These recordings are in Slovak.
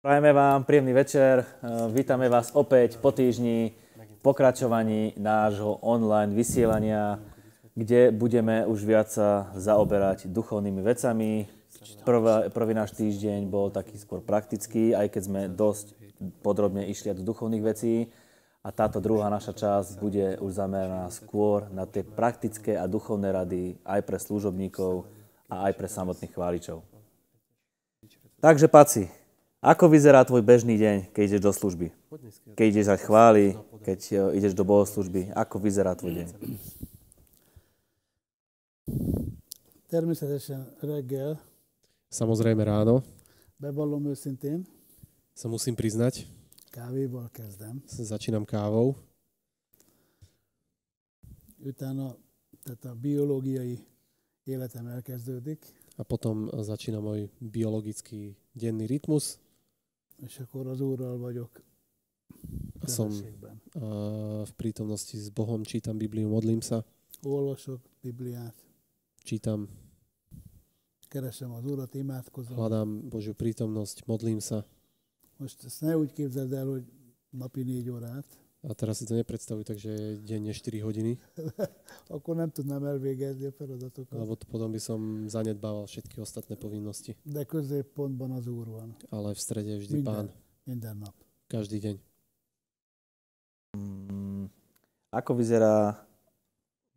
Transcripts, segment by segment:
Prajeme vám príjemný večer. Eh, Vítame vás opäť po týždni pokračovaní nášho online vysielania, kde budeme už viac sa zaoberať duchovnými vecami. Prvá, prvý náš týždeň bol taký skôr praktický, aj keď sme dosť podrobne išli do duchovných vecí. A táto druhá naša časť bude už zameraná skôr na tie praktické a duchovné rady aj pre služobníkov a aj pre samotných chváličov. Takže, Paci, ako vyzerá tvoj bežný deň, keď ideš do služby? Keď ideš dať chvály, keď e, ideš do bohoslužby, ako vyzerá tvoj deň? Samozrejme ráno. Sa musím priznať, začínam kávou, Utána tehát a biológiai életem elkezdődik, a potom začína môj biologický denný rytmus és akkor az Úrral vagyok som a, v prítomnosti s Bohom, čítam Bibliu, modlím sa, Olvasok Bibliát, čítam, keresem az Urat, imádkozom. hľadám Božiu prítomnosť, modlím sa. Most ezt ne úgy képzeld el, hogy napi négy órát, A teraz si to nepredstavuj, takže denne 4 hodiny, akkor nem tudnám elvégezni a feladatokat. lebo to potom by som zanedbával všetky ostatné povinnosti. De középpontban az Úr van, Ale v strede je vždy Minden. Pán, minden nap. každý deň. Mm, Ako vyzerá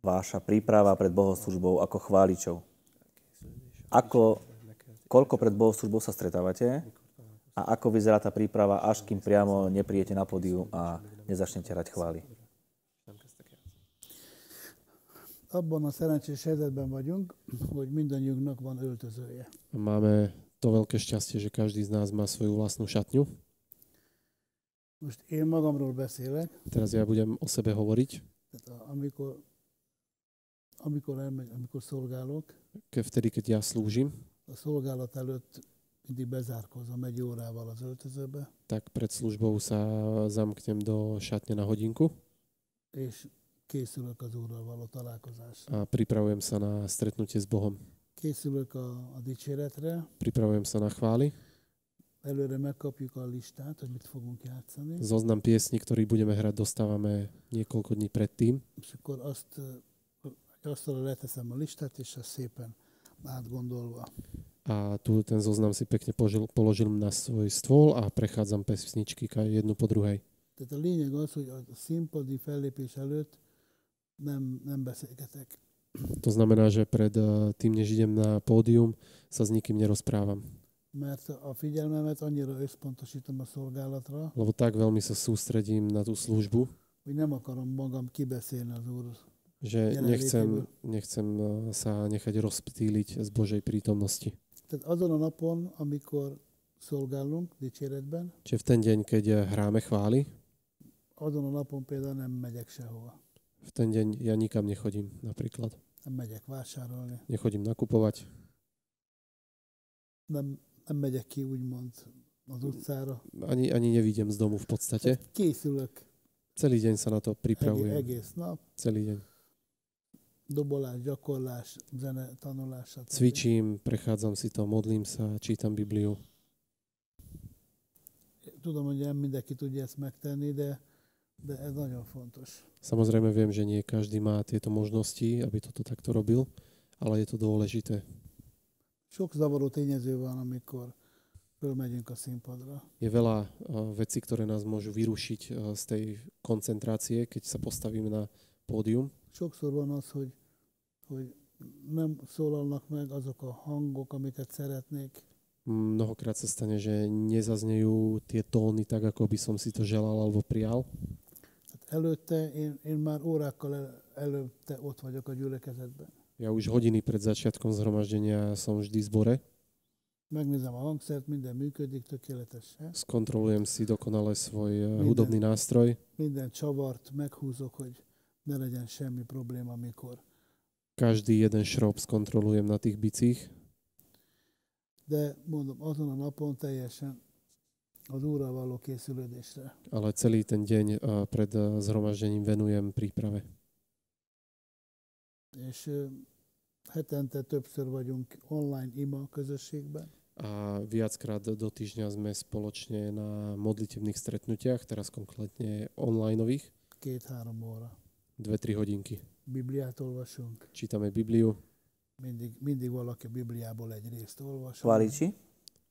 váša príprava pred bohoslužbou ako chváličov? Ako, koľko pred bohoslužbou sa stretávate? A ako vyzerá tá príprava, až kým priamo neprijete na pódium a nezačnete hrať chvály? Abban a szerencsés helyzetben vagyunk, hogy mindannyiunknak van öltözője. Máme to veľké šťastie, že každý z nás má svoju vlastnú šatňu. Most én magamról beszélek, Teraz ja budem o sebe hovoriť. tehát amikor, amikor, elmegy, amikor szolgálok, Ke vtedy, keď ja slúžim, a szolgálat előtt mindig bezárkozom egy órával az öltözőbe, tak pred službou sa zamknem do šatne na hodinku és készülök az Úrral való találkozásra. a pripravujem sa na stretnutie s Bohom. Készülök a, a dicséretre, Pripravujem sa na chvály. előre megkapjuk a listát, hogy mit fogunk játszani, Zoznam piesní, ktorý budeme hrať, dostávame niekoľko dní predtým. és akkor azt asztalra leteszem a listát, és azt szépen átgondolva. A tu ten zoznam si pekne požil, položím na svoj stôl a prechádzam pesničky jednu po druhej. Tehát a lényeg az, hogy a színpadi fellépés előtt nem, nem beszélgetek. To znamená, že pred eh, tým, než idem na pódium, sa s nikým nerozprávam. mert a figyelmemet annyira összpontosítom a szolgálatra, Lebo tak veľmi sa sústredím na tú službu, hogy nem akarom magam kibeszélni az Úr. že nechcem, nechcem eh, sa nechať rozptýliť z Božej prítomnosti. Tehát azon a napon, amikor szolgálunk dicséretben, Čiže v ten deň, keď eh, hráme chvály, azon a napon például nem megyek sehova. v ten deň ja nikam nechodím napríklad. Nem megyek vásárolni, Nechodím nakupovať, nem, nem megyek ki úgymond az utcára. ani, ani nevidím z domu v podstate. Készülök Celý deň sa na to egész, pripravujem. egész nap, Celý deň. Dobolás, gyakorlás, zene tanulás. stb. Cvičím, prechádzam si to, modlím sa, čítam Bibliu. Tudom, hogy nem mindenki tudja ezt megtenni, de, de ez nagyon fontos. Samozrejme viem, že nie každý má tieto možnosti, aby toto takto robil, ale je to dôležité. Sok zavaró tényező van, amikor fölmegyünk a színpadra. Je veľa uh, vecí, ktoré nás môžu vyrušiť uh, z tej koncentrácie, keď sa postavíme na pódium. Sokszor van az, hogy, hogy nem szólalnak meg azok a hangok, amiket szeretnék. Mnohokrát sa stane, že nezaznejú tie tóny tak, ako by som si to želal alebo prijal. Előtte én, én már órákkal el, előtte ott vagyok a gyülekezetben. Ja už hodiny pred začiatkom zhromaždenia som vždy v zbore. Megnézem a hangszert, minden működik tökéletesen. Skontrolujem si dokonale svoj uh, Minden. hudobný nástroj. Minden csavart meghúzok, hogy ne legyen semmi probléma, amikor. Každý jeden šrob skontrolujem na tých bicích. De mondom, azon a napon teljesen az Úrral való készülődésre. ale celý ten deň pred uh, zhromaždením venujem príprave. És hetente többször vagyunk online ima közösségben. a viackrát do týždňa sme spoločne na modlitevných stretnutiach, teraz konkrétne onlineových, két-három óra. 2-3 hodinky. Bibliát olvasunk, Čítame Bibliu, mindig, mindig valaki a Bibliából egy részt olvas. Chváliči?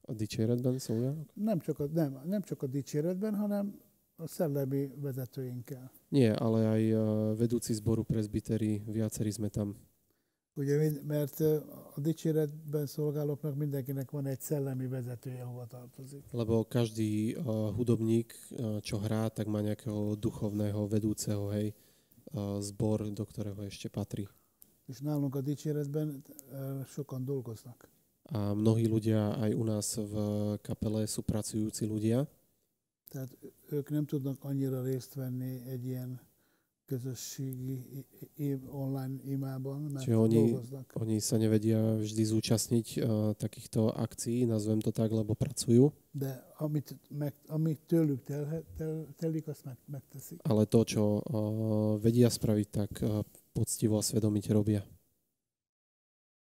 a dicséretben szolgálnak? Nem csak, a, nem, nem csak a dicséretben, hanem a szellemi vezetőinkkel. Nie, ale aj uh, vedúci zboru presbytery, viacerí sme tam. Ugye, mert ö, a dicséretben szolgálóknak mindenkinek van egy szellemi vezetője, hova tartozik. Lebo každý uh, hudobník, uh, čo hrá, tak má nejakého duchovného vedúceho, hej, zbor, do ktorého ešte patrí. És nálunk a dicséretben ö, sokan dolgoznak. A mnohí ľudia aj u nás v kapele sú pracujúci ľudia, Tehát ők nem tudnak annyira részt venni egy ilyen közösségi online imában, mert Čiže oni- dolgoznak. Oni sa nevedia vždy zúčastniť uh, takýchto akcií, nazvem to tak, lebo pracujú, De amit, meg, amit tőlük tel, tel, telik, azt meg, megteszik. ale to, čo uh, vedia spraviť, tak uh, poctivo a svedomite robia.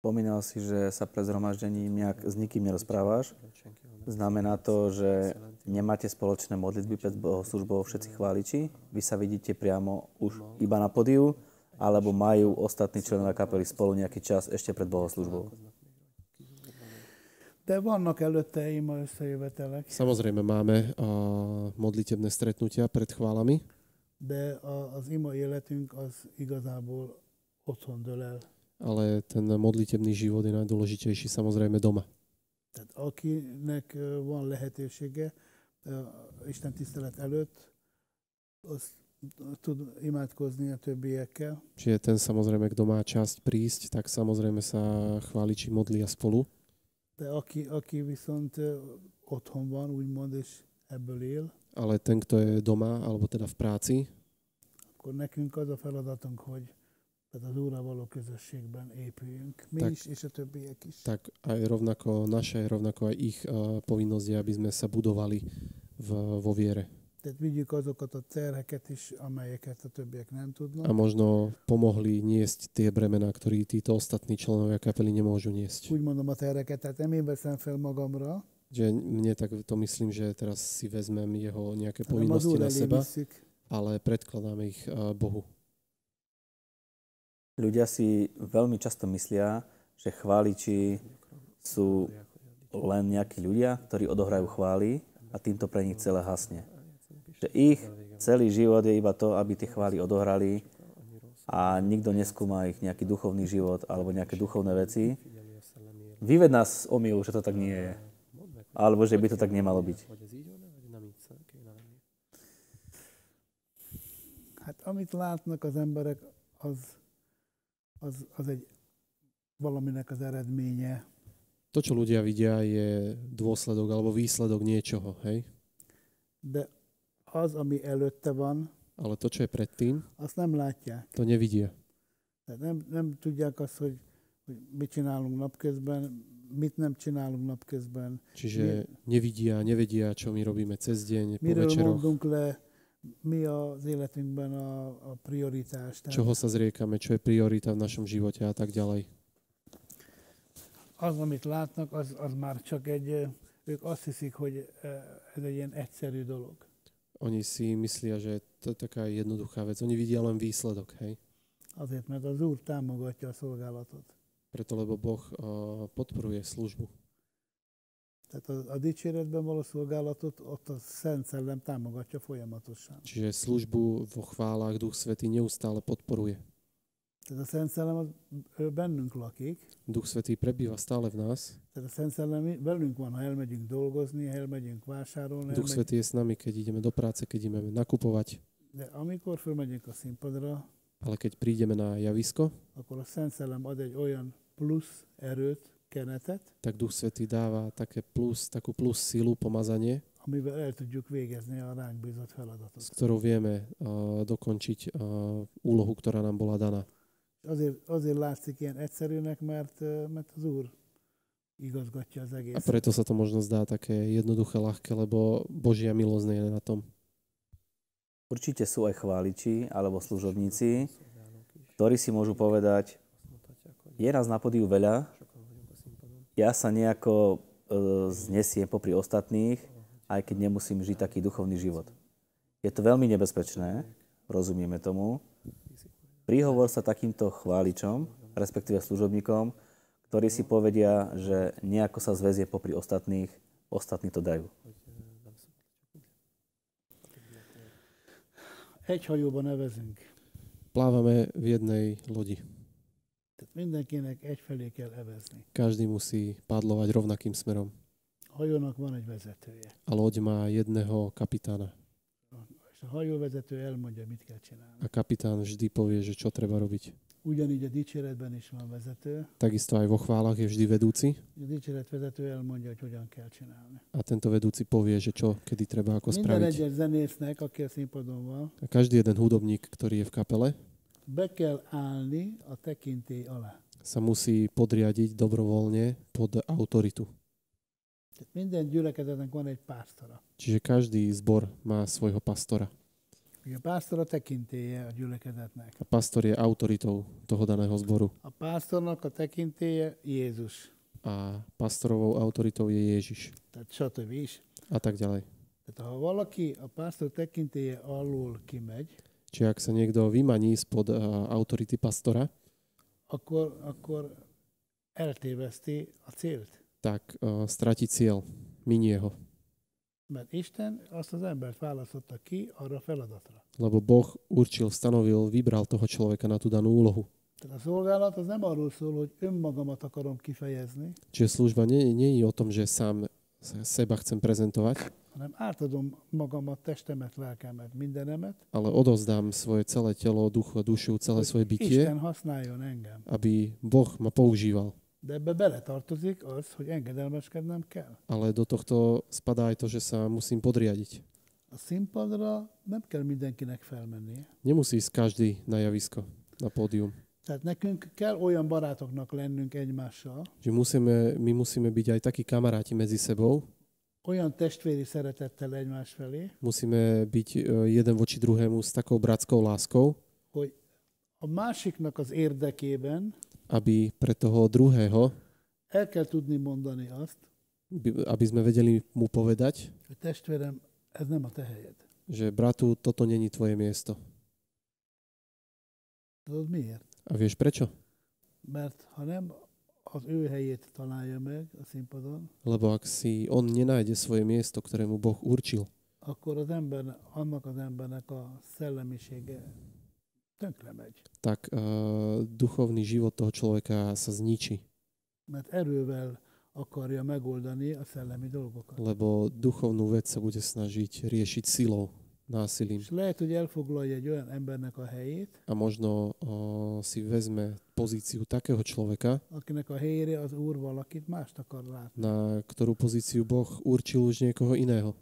Spomínal si, že sa pred zhromaždením nejak s nikým nerozprávaš. Znamená to, že nemáte spoločné modlitby pred bohoslužbou všetci chváliči? Vy sa vidíte priamo už iba na podiu? Alebo majú ostatní členovia kapely spolu nejaký čas ešte pred bohoslužbou? Samozrejme máme uh, modlitebné stretnutia pred chválami, de az ima életünk az igazából otthon dől el. Ale ten modlitebný život je najdôležitejší samozrejme doma. Tehát akinek van lehetősége Isten tisztelet előtt, az tud imádkozni a többiekkel, Čiže ten samozrejme, kto má časť prísť, tak samozrejme sa chváliči modlia spolu. de aki, aki viszont otthon van, úgymond, és ebből él, Ale ten, kto je doma, alebo teda v práci, akkor nekünk az a feladatunk, hogy tehát az Úrral való közösségben épüljünk. Mi Tak. is, és a többiek is. tak aj rovnako naše, rovnako aj ich uh, povinnosť je, aby sme sa budovali v, vo viere. Tehát vigyük azokat a terheket is, amelyeket a többiek nem tudnak. A možno pomohli niesť tie bremená, ktorí títo ostatní členovia kapely nemôžu niesť. Úgy mondom a terheket, tehát nem én veszem fel magamra, Že mne tak to myslím, že teraz si vezmem jeho nejaké povinnosti na seba, ale predkladáme ich Bohu. Ľudia si veľmi často myslia, že chváliči sú len nejakí ľudia, ktorí odohrajú chvály a týmto pre nich celé hasne. Že ich celý život je iba to, aby tie chvály odohrali a nikto neskúma ich nejaký duchovný život alebo nejaké duchovné veci. Vyved nás omilu, že to tak nie je. Alebo že by to tak nemalo byť. Hát amit látnak az emberek, az, az, az egy valaminek az eredménye. To, čo ľudia vidia, je dôsledok alebo výsledok niečoho, hej? De az, ami előtte van, Ale to, čo je predtým, azt nem látják. to nevidia. Tehát nem, nem tudják azt, hogy, hogy mit csinálunk napközben, mit nem csinálunk napközben, Čiže nevidia, nevedia, čo my robíme cez deň, po miről večeroch, mondunk le, mi az életünkben a, a prioritás. Tehát čoho sa zriekame, čo je priorita v našom živote a tak ďalej. az, amit látnak, az, az már csak egy, ők azt hiszik, hogy ez egy ilyen egyszerű dolog. Oni si myslia, že to je taká jednoduchá vec. Oni vidia len výsledok, hej? Azért, mert az Úr támogatja a szolgálatot. Preto, lebo Boh uh, podporuje službu. Tehát a, a dicséretben való szolgálatot ott a Szent Szellem támogatja folyamatosan. Čiže službu vo chválach Duch Svetý neustále podporuje. Tehát a Szent Szellem az ő bennünk lakik, Duch Svetý prebýva stále v nás. tehát a Szent Szellem velünk van, ha elmegyünk dolgozni, ha elmegyünk vásárolni, Duch Svetý je s nami, keď ideme do práce, keď ideme nakupovať. de amikor fölmegyünk a színpadra, Ale keď prídeme na javisko, akkor a Szent Szellem ad egy olyan plusz erőt, kenetet, tak Duch Svetý dáva také plus, takú plus sílu, pomazanie, amivel el tudjuk végezni a ránk bízott feladatot. s ktorou vieme uh, dokončiť uh, úlohu, ktorá nám bola daná. Azért, azért látszik ilyen egyszerűnek, mert, ö, mert az Úr igazgatja az A egészet. preto sa to možno zdá také jednoduché, ľahké, lebo Božia milosť nie je na tom. Určite sú aj chváliči alebo služobníci, ktorí si môžu povedať, je nás na podiu veľa, ja sa nejako znesiem popri ostatných, aj keď nemusím žiť taký duchovný život. Je to veľmi nebezpečné, rozumieme tomu. Príhovor sa takýmto chváličom, respektíve služobníkom, ktorí si povedia, že nejako sa zväzie popri ostatných, ostatní to dajú. Plávame v jednej lodi. Tehát mindenkinek egyfelé kell evezni. Každý musí padlovať rovnakým smerom. Hajónak van egy vezetője. A loď má jedného kapitána. És a hajóvezető elmondja, mit kell csinálni. A kapitán vždy povie, že čo treba robiť. Ugyanígy a dicséretben is van vezető. Takisto aj vo chválach je vždy vedúci A dicséret vezető elmondja, hogy hogyan kell csinálni. a tento vedúci povie, že čo, kedy treba ako Minden spraviť. egyes zenésznek, aki a színpadon van, A každý jeden hudobník, ktorý je v kapele, be kell állni a tekintély alá. sa musí podriadiť dobrovoľne pod autoritu. Tehát minden gyülekezetnek van egy pásztora. Čiže každý zbor má svojho pastora. A pásztor a tekintélye a gyülekezetnek. A pastor je autoritou toho daného zboru. A pásztornak a tekintélye Jézus. A pastorovou autoritou je Ježiš. Tehát stb. is. A tak ďalej. Tehát ha valaki a pásztor tekintélye alól kimegy, Čiže ak sa niekto vymaní spod uh, autority pastora, akkor, akkor eltéveszti a célt. tak uh, stratí cieľ, minie ho. Mert Isten azt az embert választotta ki arra a feladatra. Lebo Boh určil, stanovil, vybral toho človeka na tú danú úlohu. Tehát a szolgálat az nem arról szól, hogy önmagamat akarom kifejezni, Čiže služba nie, nie je o tom, že sám seba chcem prezentovať, hanem átadom magamat, testemet, lelkemet, mindenemet, ale odovzdám svoje celé telo, duchu a dušu, celé svoje bytie, Isten használjon engem. aby Boh ma používal. De ebbe beletartozik az, hogy engedelmeskednem kell. Ale do tohto spadá aj to, že sa musím podriadiť. A színpadra nem kell mindenkinek felmennie. Nemusí ísť každý na javisko, na pódium. Tehát nekünk kell olyan barátoknak lennünk egymással, Že musíme, my musíme byť aj takí kamaráti medzi sebou, olyan testvéri szeretettel egymás felé, musíme byť e, jeden voči druhému s takou bratskou láskou, hogy a másiknak az érdekében aby pre toho druhého, el kell tudni mondani azt, by- aby sme vedeli mu povedať, hogy testvérem, ez nem a te helyed. že bratu, toto není tvoje miesto. Tudod miért? A vieš prečo? Mert ha nem az ő helyét találja meg a színpadon, Lebo ak si on nenájde svoje miesto, ktoré mu Boh určil, akkor az ember, annak az embernek a szellemisége tönkre megy. tak uh, duchovný život toho človeka sa zničí. Mert erővel akarja megoldani a szellemi dolgokat. Lebo duchovnú vec sa bude snažiť riešiť silou, násilím. És lehet, hogy elfoglalja egy olyan embernek a helyét, A možno uh, si vezme pozíciu takého človeka, akinek a helyére az Úr valakit mást akar látni. na ktorú pozíciu Boh určil už niekoho iného.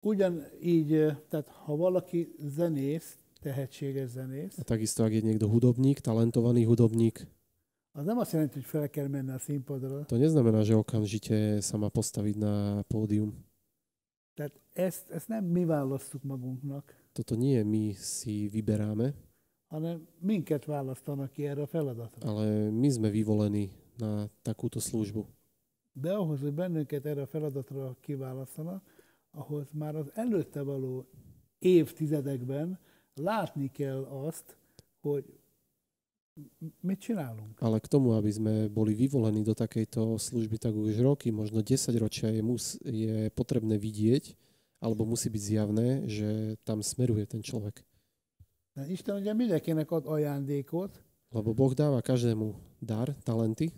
Ugyanígy, eh, tehát ha valaki zenész, tehetséges zenész, A takisto, ak je niekto hudobník, talentovaný hudobník, az nem azt jelenti, hogy fel kell menni a színpadra. to neznamená, že okamžite sa má postaviť na pódium. Tehát ezt, ezt nem mi választjuk magunknak, Toto nie my si vyberáme, hanem minket választanak ki erre a feladatra. ale my sme vyvolení na takúto službu. De ahhoz, hogy bennünket erre a feladatra kiválasztanak, ahhoz már az előtte való évtizedekben látni kell azt, hogy. Ale k tomu, aby sme boli vyvolení do takejto služby, tak už roky, možno 10 ročia je, mus, je potrebné vidieť, alebo musí byť zjavné, že tam smeruje ten človek. Lebo Boh dáva každému dar, talenty,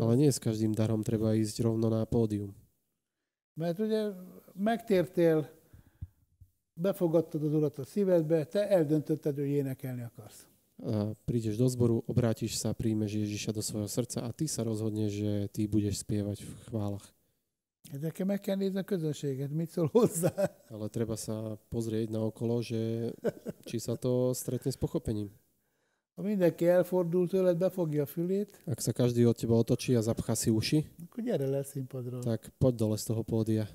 ale nie s každým darom treba ísť rovno na pódium. Mert ugye megtértél, befogadtad az urat a szívedbe, te eldöntötted, hogy énekelni akarsz. Prídeš do zboru, obrátiš sa, príjmeš Ježiša do svojho srdca a ty sa rozhodneš, že ty budeš spievať v chválach. Nekem meg kell nézni a közönséget, mit szól hozzá. Ale treba sa pozrieť na okolo, že či sa to stretne s pochopením. Ha mindenki elfordul tőled, befogja a fülét, Ak sa každý od teba otočí a zapchá si uši, akkor gyere le színpadról. tak poď dole z toho pódia.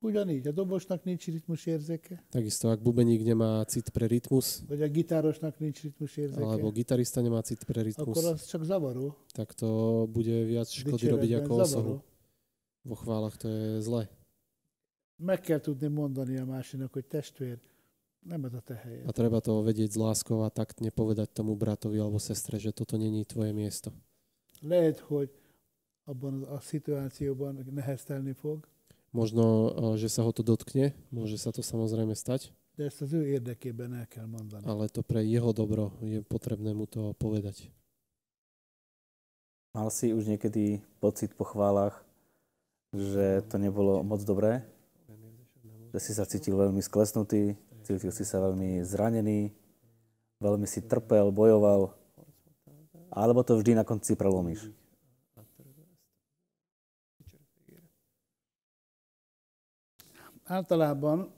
Ugyanígy, a dobosnak nincs ritmusérzéke, Takisto, ak bubeník nemá cit pre rytmus, vagy a gitárosnak nincs ritmusérzéke, alebo gitarista nemá cit pre akkor rytmus, az csak zavaró. tak to bude viac škody robiť ako osohu. zavaró. Vo chválach to je zle. Meg kell tudni mondani a másiknak, hogy testvér, nem ez a te helyed. A treba to vedieť s láskou a taktne povedať tomu bratovi alebo sestre, že toto není tvoje miesto. Lehet, hogy abban a szituációban neheztelni fog, Možno, a, že sa ho to dotkne, môže sa to samozrejme stať, de ezt az ő érdekében el kell mondani. ale to pre jeho dobro je potrebné mu to povedať. Mal si už niekedy pocit po chválach, že to nebolo moc dobré? Že si sa cítil veľmi sklesnutý, cítil si sa veľmi zranený, veľmi si trpel, bojoval, alebo to vždy na konci prelomíš? Általában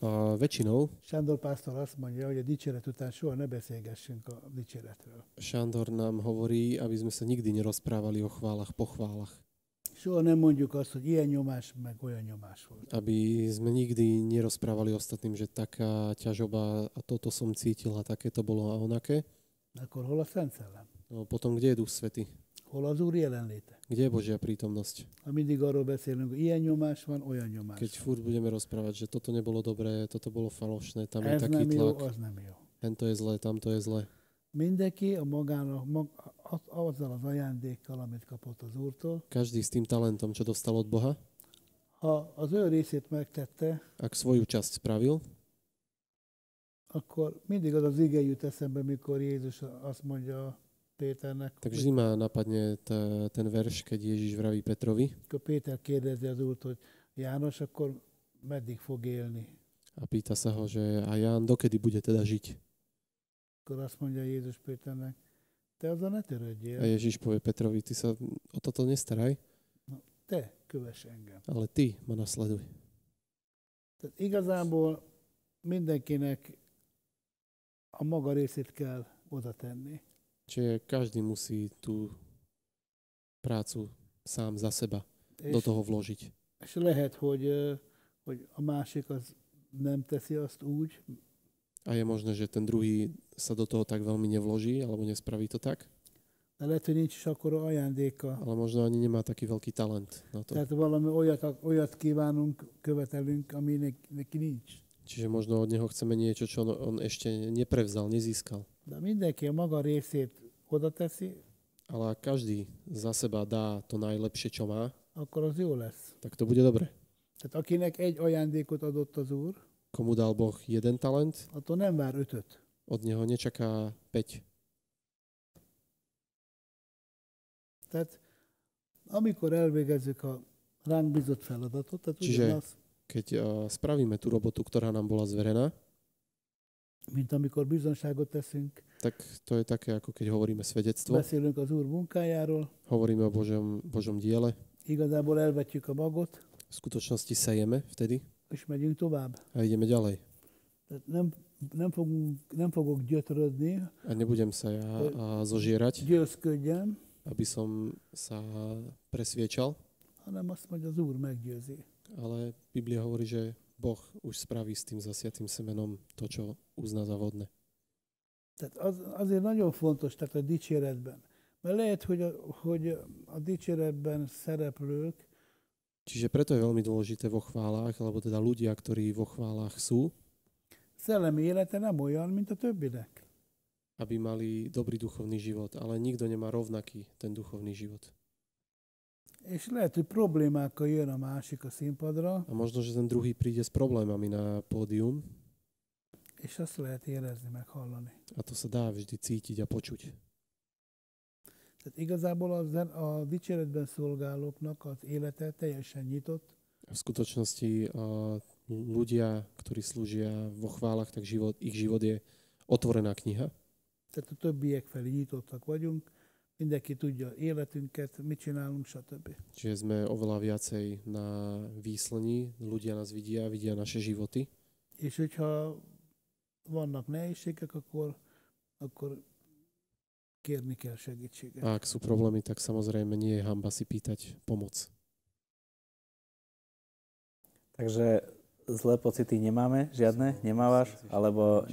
A väčšinou Sándor pásztor azt mondja, hogy a dicséret után soha ne beszélgessünk a dicséretről. Šandor nám hovorí, aby sme sa nikdy nerozprávali o chválach po chválach. Soha nem mondjuk azt, hogy ilyen nyomás, meg olyan nyomás volt. Aby sme nikdy nerozprávali ostatným, že taká ťažoba a toto som cítil a také to bolo a onaké. Akkor hol a Szent Szellem? No potom, kde je Duch Svety? Hol az Úr jelenléte? Kde je Božia prítomnosť? Ha mindig arról beszélünk, ilyen nyomás van, olyan nyomás Keď van. furt budeme rozprávať, že toto nebolo dobré, toto bolo falošné, tam je Ez taký nem jó, tlak, az nem jó. hento je zlé, tamto je zlé. Mindenki a magának, mag, az, azzal az ajándékkal, amit kapott az Úrtól, Každý s tým talentom, čo dostal od Boha, ha az ő részét megtette, ak svoju časť spravil, akkor mindig az az ige jut eszembe, mikor Jézus azt mondja Péternek, tak vždy ma napadne t- ten verš, keď Ježiš vraví Petrovi Péter kérdezi az Úrt, hogy János, akkor meddig fog élni? a pýta sa ho, že a Ján dokedy bude teda žiť? Akkor azt mondja Jézus Péternek, te azzal ne törődjél, A Ježiš povie Petrovi, ty sa o toto nestaraj, te kövess engem. ale ty ma nasleduj. Tehát igazából mindenkinek a maga részét kell oda tenni. Čiže každý musí tú prácu sám za seba do És, toho vložiť. és lehet, hogy, hogy a másik az nem teszi azt úgy, A je možné, že ten druhý sa do toho tak veľmi nevloží, alebo nespraví to tak, de lehet, hogy nincs is akkor ajándéka. ale možno ani nemá taký veľký talent na to. Tehát valami olyat, olyat kívánunk, követelünk, ami neki nincs. Čiže možno od neho chceme niečo, čo on, on ešte neprevzal, nezískal. De mindenki a maga részét oda teszi, Ale ak každý za seba dá to najlepšie, čo má, akkor az jó lesz. tak to bude dobre. Tehát akinek egy ajándékot adott az Úr, Komu dal Boh jeden talent, attól nem vár ötöt. od neho nečaká 5. Tehát amikor elvégezzük a ránk bizott feladatot, tehát Čiže- ugyanaz, Keď uh, spravíme tú robotu, ktorá nám bola zverená, mint amikor bizonságot teszünk, tak to je také, ako keď hovoríme svedectvo, beszélünk az Úr munkájáról, hovoríme o Božom, Božom diele, igazából elvetjük a magot, v skutočnosti sejeme vtedy. És megyünk tovább. a ideme ďalej. Tehát nem, nem, fogunk, nem fogok gyötrödni, A nebudem sa ja a zožierať, győzködjem, aby som sa presviečal, hanem azt mondja, az Úr meggyőzi. ale Biblia hovorí, že Boh už spraví s tým zasiatým semenom to, čo uzná za vodné. Tehát az, azért nagyon fontos, tehát a dicséretben. Mert lehet, hogy a, hogy a dicséretben szereplők Čiže preto je veľmi dôležité vo chválach, alebo teda ľudia, ktorí vo chválach sú, szellemi élete nem olyan, mint a többinek. aby mali dobrý duchovný život, ale nikto nemá rovnaký ten duchovný život. És lehet, hogy problémákkal jön a másik a színpadra, A možno, že ten druhý príde s problémami na pódium és azt lehet érezni, meg hallani. a to sa dá vždy cítiť a počuť. Tehát igazából a, zen, a dicséretben szolgálóknak az élete teljesen nyitott, V skutočnosti a ľudia, ktorí slúžia vo chválach, tak život, ich život je otvorená kniha. tehát a többiek felé nyitottak vagyunk, mindenki tudja életünket, mit csinálunk, stb. Čiže sme oveľa viacej na výslení, ľudia nás vidia, vidia naše životy. És hogyha vannak nehézségek, akkor, akkor kérni kell segítséget. A ak sú problémy, tak samozrejme nie je hamba si pýtať pomoc. Takže zlé pocity nemáme, žiadne, nemávaš, alebo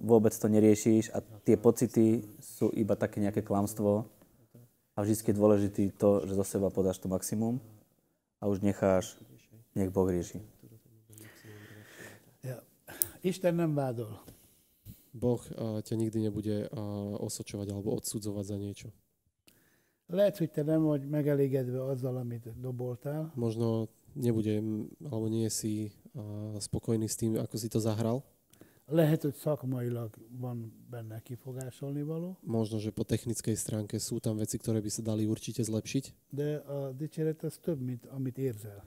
vôbec to neriešiš a tie pocity sú iba také nejaké klamstvo a vždy je dôležitý to, že zo seba podáš to maximum a už necháš, nech Boh rieši. Isten nem vádol. Boh uh, ťa nikdy nebude uh, osočovať alebo odsudzovať za niečo. Lehet, hogy te nem vagy megelégedve azzal, amit doboltál, Možno nebude, alebo nie si uh, spokojný s tým, ako si to zahral. Lehet, hogy szakmailag van benne kifogásolni való, Možno, že po technickej stránke sú tam veci, ktoré by sa dali určite zlepšiť, de a dicséret az több, mint amit érzel.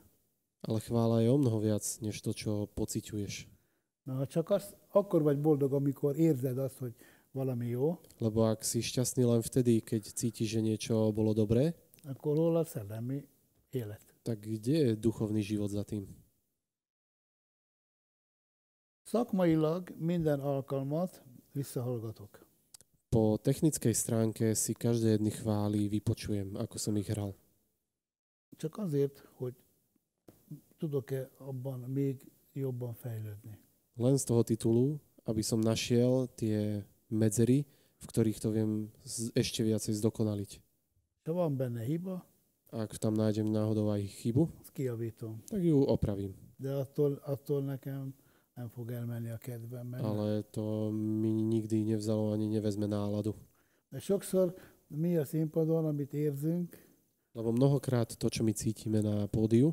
ale chvála je o mnoho viac, než to, čo pociťuješ. Na, csak az, akkor vagy boldog, amikor érzed azt, hogy valami jó, Lebo ak si šťastný len vtedy, keď cítiš, že niečo bolo dobré, akkor hol a szellemi élet. tak kde je duchovný život za tým? Szakmailag minden alkalmat visszahallgatok. Po technickej stránke si každé jedny chvály vypočujem, ako som ich hral. Csak azért, hogy tudok-e abban még jobban fejlődni. Len z toho titulu, aby som našiel tie medzery, v ktorých to viem ešte viacej zdokonaliť. Ha van benne hiba, Ak tam nájdem náhodou aj chybu, tak ju opravím. De attól, attól nekem nem fog elmenni a kedvem. Mert Ale to mi nikdy nevzalo ani nevezme náladu. De sokszor mi a színpadon, amit érzünk, Lebo mnohokrát to, čo my cítime na pódiu,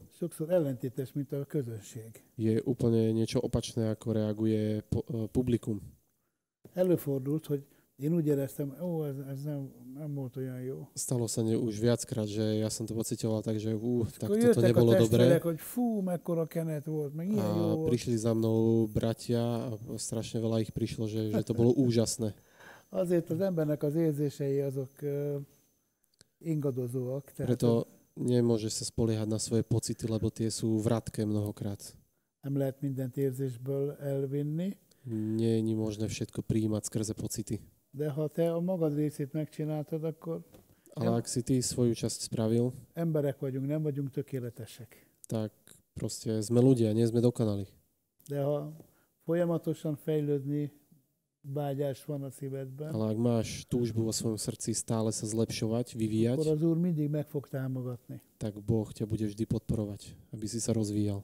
je úplne niečo opačné, ako reaguje po, e, publikum. Előfordult, hogy én úgy éreztem, ó, ez, ez nem, nem volt olyan jó. Stalo sa ne, už viackrát, že ja som to pocitoval tak, že ú, tak Akkor toto a nebolo testvérek, dobré. hogy fú, mekkora kenet volt, meg ilyen jó A volt. prišli za mnou bratia a strašne veľa ich prišlo, že, že to bolo úžasné. Azért az embernek az érzései azok uh, ingadozóak. Tehát Preto nemôže sa spoliehať na svoje pocity, lebo tie sú vratké mnohokrát. nem lehet mindent érzésből elvinni, Nie je možné všetko prijímať skrze pocity. De ha te a magad részét megcsináltad, akkor Ale ak si ty svoju časť spravil, emberek vagyunk, nem vagyunk tökéletesek. tak proste sme ľudia, nie sme dokonali. De ha folyamatosan fejlődni vágyás van a szívedben, Ale ak máš túžbu vo svojom srdci stále sa zlepšovať, akkor vyvíjať, az Úr mindig meg fog támogatni. tak Boh ťa bude vždy podporovať, aby si sa rozvíjal.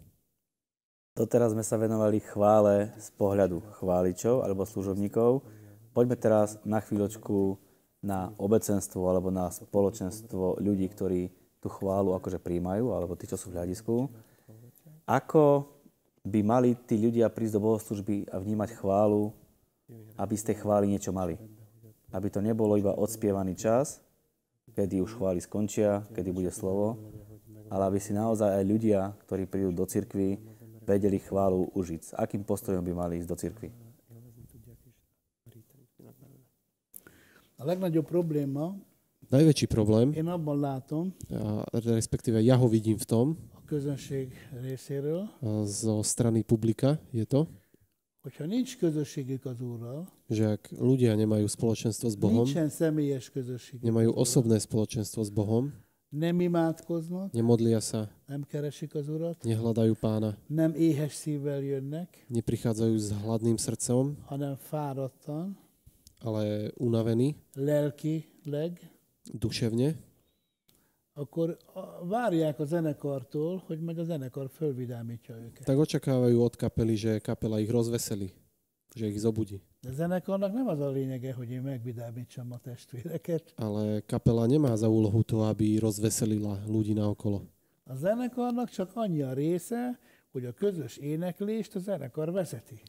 Doteraz sme sa venovali chvále z pohľadu chváličov alebo služobníkov. Poďme teraz na chvíľočku na obecenstvo alebo na spoločenstvo ľudí, ktorí tú chválu akože príjmajú, alebo tí, čo sú v hľadisku. Ako by mali tí ľudia prísť do bohoslužby a vnímať chválu, aby z tej chvály niečo mali. Aby to nebolo iba odspievaný čas, kedy už chvály skončia, kedy bude slovo, ale aby si naozaj aj ľudia, ktorí prídu do cirkvi, vedeli chválu užiť. S akým postojom by mali ísť do cirkvi? A legnagyobb probléma, Najväčší problém, én abban látom a respektíve ja ho vidím v tom, a közönség részéről, a zo strany publika, je to, hogyha nincs közösségük az Úrral, že ak ľudia nemajú spoločenstvo s Bohom, nincsen személyes közösségük nemajú osobné spoločenstvo s Bohom, nem imádkoznak, nemodlia sa, nem keresik az Urat, nehľadajú pána, nem éhes szívvel jönnek, neprichádzajú s hladným srdcom, hanem fáradtan, ale unavení, lelkileg, duševne, akkor várják a zenekartól, hogy majd a zenekar fölvidámítja őket. tak očakávajú od kapely, že kapela ich rozveselí, že ich zobudí. De a zenekarnak nem az a lényege, hogy én megvidámítsam a testvéreket. Ale kapela nemá za úlohu to, aby rozveselila ľudí naokolo. A zenekarnak csak annyi a része, hogy a közös éneklést a zenekar vezeti.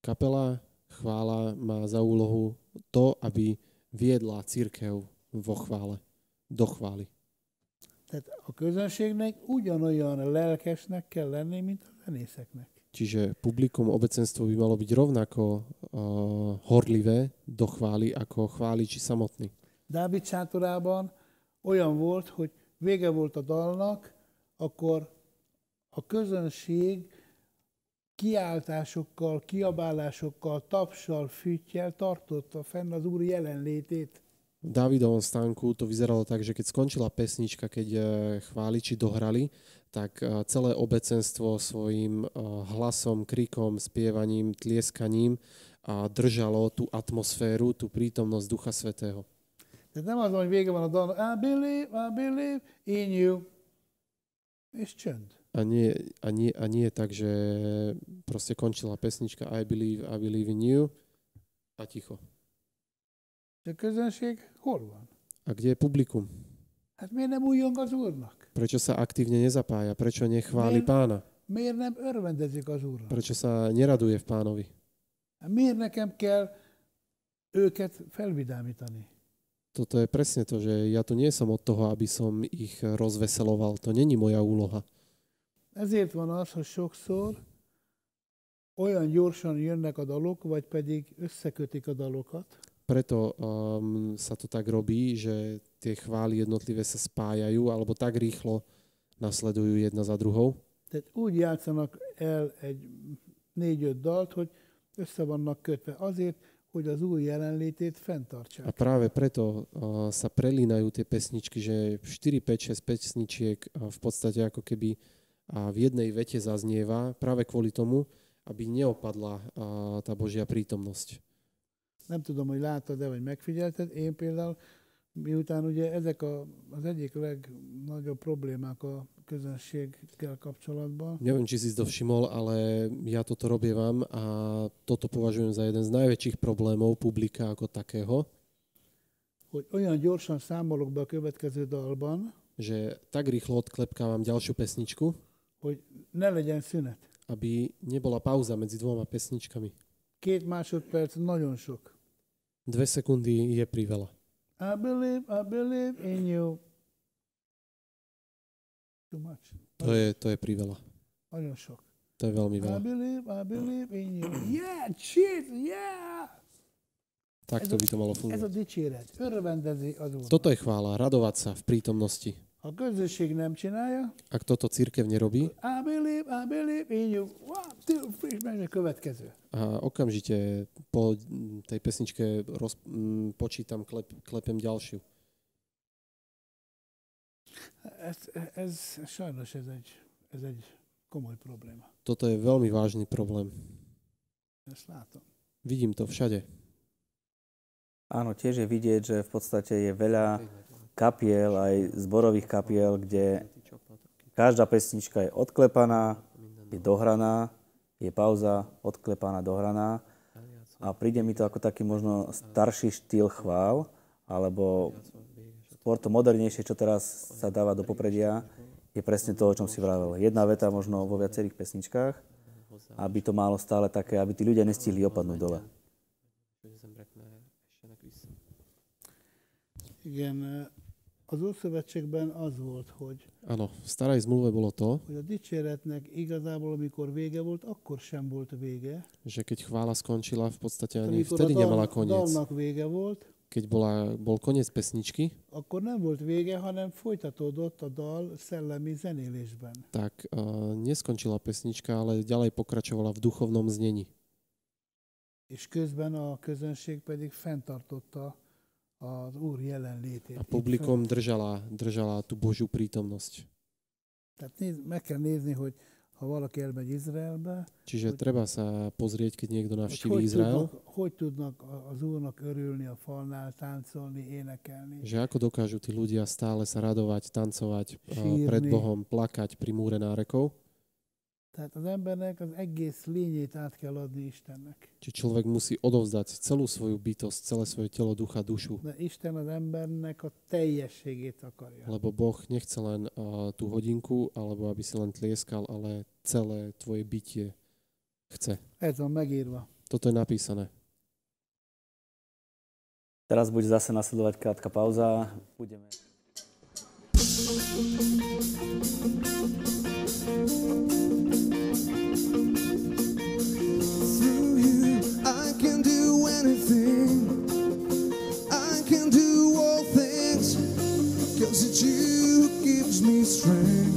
Kapela chvála má za úlohu to, aby viedla církev vo chvále, do chvály. Tehát a közönségnek ugyanolyan lelkesnek kell lenni, mint a zenészeknek. Čiže publikum obecenstvo by malo byť rovnako uh, horlivé do chvály ako chváliči samotní. Dávid sátorában olyan volt, hogy vége volt a dalnak, akkor a közönség kiáltásokkal, kiabálásokkal, tapsal, füttyel tartotta fenn az Úr jelenlétét. V Davidovom stánku to vyzeralo tak, že keď skončila pesnička, keď eh, chváliči dohrali, tak eh, celé obecenstvo svojim eh, hlasom, krikom, spievaním, tlieskaním a držalo tú atmosféru, tú prítomnosť Ducha Svetého. Tehát nem az hogy vége van a dal, I believe, I believe in you. És csönd. A nie, a, nie, a nie tak, že proste končila pesnička I believe, I believe in you a ticho. A közönség hol van? A kde je publikum? Hát miért nem újjong az Úrnak? Prečo sa aktívne nezapája? Prečo nechváli Nie. pána? Miért nem örvendezik az Úrnak? Prečo sa neraduje v pánovi? Hát Miért nekem kell őket felvidámítani? Toto je presne to, že ja tu nie som od toho, aby som ich rozveseloval. To není moja úloha. Ezért van az, hogy sokszor olyan gyorsan jönnek a dalok, vagy pedig összekötik a dalokat, Preto um, sa to tak robí, že tie chvály jednotlivé sa spájajú alebo tak rýchlo nasledujú jedna za druhou. tehát úgy játszanak el egy négy-öt dalt, hogy össze vannak kötve azért, hogy az új jelenlétét A fenntartsák. práve preto uh, sa prelínajú tie pesničky, že 4, 5, 6 pesničiek uh, v podstate ako keby uh, v jednej vete zaznieva práve kvôli tomu, aby neopadla tá Božia prítomnosť. Nem tudom, hogy láttad-e, vagy megfigyelted, én például, miután ugye ezek a, az egyik legnagyobb problémák a közönséggel kapcsolatban, Neviem, či si to všimol, ale ja toto robievam a toto považujem za jeden z najväčších problémov publika ako takého, hogy olyan gyorsan számolok be a következő dalban, že tak rýchlo odklepkávam ďalšiu pesničku, hogy ne legyen szünet. aby nebola pauza medzi dvoma pesničkami. Két másodperc nagyon sok. Dve sekundy je priveľa. I believe, I believe in you. Too much. To je, to je priveľa. Nagyon sok. To je veľmi I veľa. believe, I believe in you. Yeah, shit, yeah! Takto by to malo fungovať. Toto je chvála, radovať sa v prítomnosti. A közösség nem csinálja, Ak toto církev nerobí I believe, I believe in you. One, two, three, megy a következő. a okamžite po tej pesničke roz, m, počítam, klep, klepem ďalšiu. Ez, ez, sajnos ez egy, ez egy komoly probléma. Toto je veľmi vážny problém. Ezt látom. Vidím to všade. Áno, tiež je vidieť, že v podstate je veľa kapiel, aj zborových kapiel, kde každá pesnička je odklepaná, je dohraná, je pauza, odklepaná, dohraná. A príde mi to ako taký možno starší štýl chvál, alebo skôr to modernejšie, čo teraz sa dáva do popredia, je presne to, o čom si vravel. Jedna veta možno vo viacerých pesničkách, aby to malo stále také, aby tí ľudia nestihli opadnúť dole. Igen, az Ószövetségben az volt, hogy, Áno, v starej zmluve bolo to, hogy a dicséretnek igazából, amikor vége volt, akkor sem volt vége. že keď chvála skončila, v podstate ani vtedy a dal, nemala koniec. dalnak vége volt, Keď bola, bol koniec pesničky, akkor nem volt vége, hanem folytatódott a dal szellemi zenélésben. tak uh, neskončila pesnička, ale ďalej pokračovala v duchovnom znení. És közben a közönség pedig fenntartotta az Úr jelenlétét. A publikum držala, držala tú Božiu prítomnosť. Tehát néz, meg kell nézni, hogy ha valaki elmegy Izraelbe, Čiže treba sa pozrieť, keď niekto hogy navštíví hogy Izrael, tudnak, hogy tudnak az Úrnak örülni a falnál, táncolni, énekelni. že ako dokážu tí ľudia stále sa radovať, tancovať Sírny. pred Bohom, plakať pri múre nárekov. Tehát az embernek az egész lényét át kell adni Istennek. Či človek musí odovzdať celú svoju bytosť, celé svoje telo, ducha, dušu. De Isten az embernek a teljességét akarja. Lebo Boh nechce len uh, tú hodinku, alebo aby si len tlieskal, ale celé tvoje bytie chce. Ez van megírva. Toto je napísané. Teraz bude zase nasledovať krátka pauza. Budeme... Through me strength.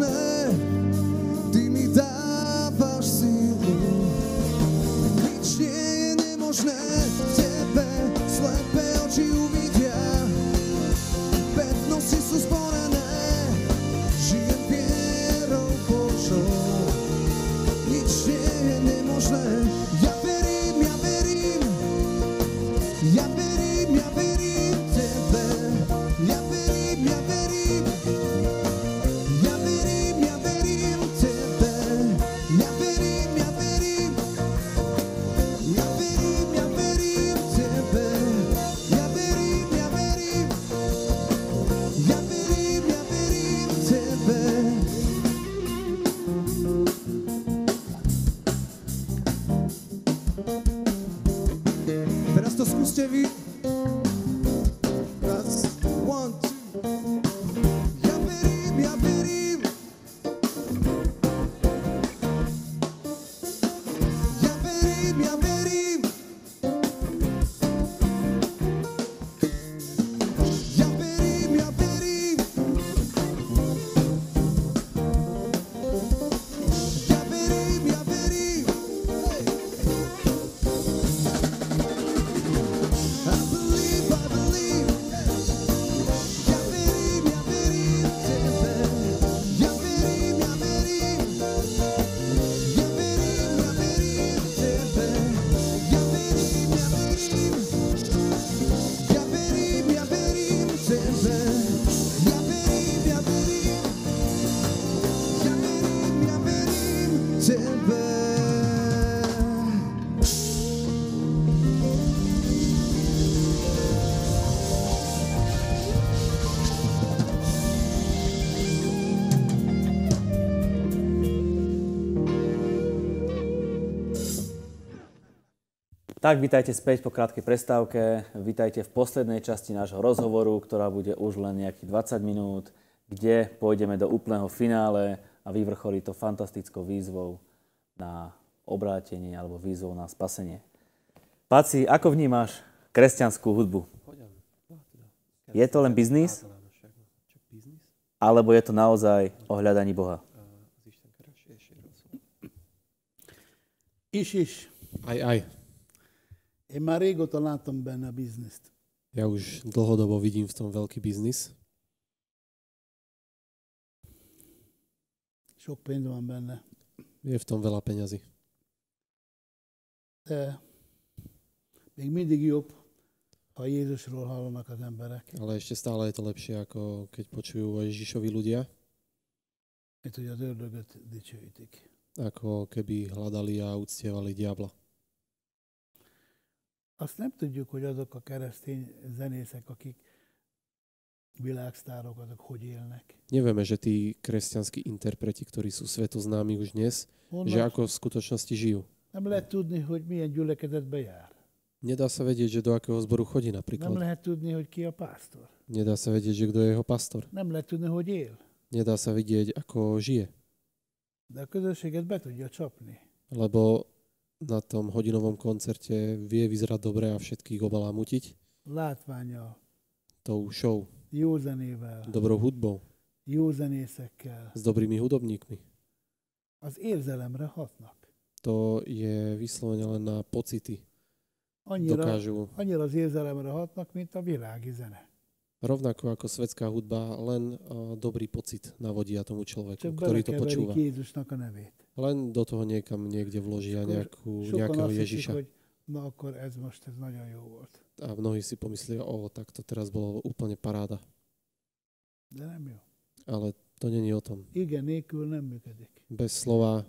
Je Tak, vítajte späť po krátkej prestávke. Vítajte v poslednej časti nášho rozhovoru, ktorá bude už len nejakých 20 minút, kde pôjdeme do úplného finále a vyvrcholí to fantastickou výzvou na obrátenie alebo výzvou na spasenie. Paci, ako vnímaš kresťanskú hudbu? Je to len biznis? Alebo je to naozaj o hľadaní Boha? Is. Aj, aj. Én már régóta látom benne a bizniszt. Ja už dlhodobo vidím v tom veľký biznis. Sok pénz van benne. Je v tom veľa peňazí. De még mindig jobb, ha Jézusról hallanak az emberek, Ale ešte stále je to lepšie, ako keď počujú o Ježišovi ľudia, mint hogy az ördögöt dicsőítik. ako keby hľadali a uctievali diabla. Azt nem tudjuk, hogy azok a keresztény zenészek, akik világsztárok, azok hogy élnek. Nevieme, že tí kresťanskí interpreti, ktorí sú svetoznámi už dnes, že Honnan ako v skutočnosti žijú. nem lehet tudni, hogy milyen gyülekezetbe jár. Nedá sa vedieť, že do akého zboru chodí Nem napríklad. lehet tudni, hogy ki a pásztor. Nedá sa vedieť, že kto je jeho pastor. Nem lehet tudni, hogy él. Nedá sa vidieť, ako žije. De a közösséget be tudja csapni. Lebo na tom hodinovom koncerte vie vyzerať dobre a všetkých obalámutiť Látványa, tou show, jó zenével, dobrou hudbou, jó zenészekkel, s dobrými hudobníkmi. az érzelemre hatnak. To je vyslovene len na pocity. Annyira, Dokážu annyira az érzelemre hatnak, mint a világi zene. rovnako ako svetská hudba len uh, dobrý pocit navodia tomu človeku, Csak ktorý to počúva. Jézusnak a nevét. Len do toho niekam niekde vložia nejakú, Sokan nejakého azt Ježiša. hogy na akkor ez most ez nagyon jó volt. A mnohí si pomyslia, o, tak to teraz bolo úplne paráda. De nem jó. Ale to není o tom. Igen nélkül nem működik. Bez slova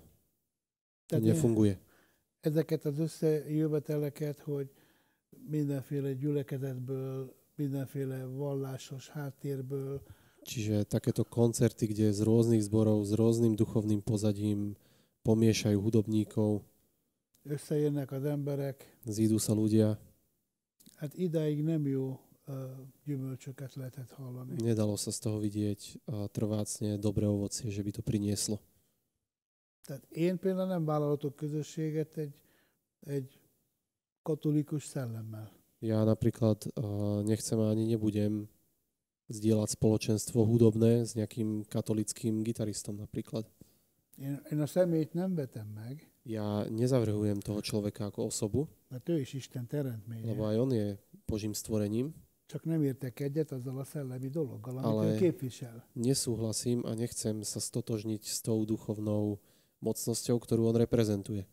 to nefunguje. ezeket az összejöveteleket, hogy mindenféle gyülekezetből, mindenféle vallásos háttérből, Čiže takéto koncerty, kde z rôznych zborov, s rôznym duchovným pozadím pomiešajú hudobníkov, összejönnek az emberek, zídu sa ľudia. hát idáig nem jó gyümölcsöket lehetett hallani. Nedalo sa z toho vidieť a trvácne dobré ovocie, že by to prinieslo. Tehát én például nem vállalhatok közösséget egy, egy katolikus szellemmel. Ja napríklad uh, nechcem ani nebudem zdieľať spoločenstvo hudobné s nejakým katolickým gitaristom napríklad. Én, én a szemét nem vetem meg, Ja nezavrhujem toho človeka ako osobu, mert ő is Isten teremtménye. lebo aj on je Božím stvorením. Csak nem értek egyet azzal a szellemi dologgal, amit Ale- ő képvisel. Nesúhlasím a nechcem sa stotožniť s tou duchovnou mocnosťou, ktorú on reprezentuje.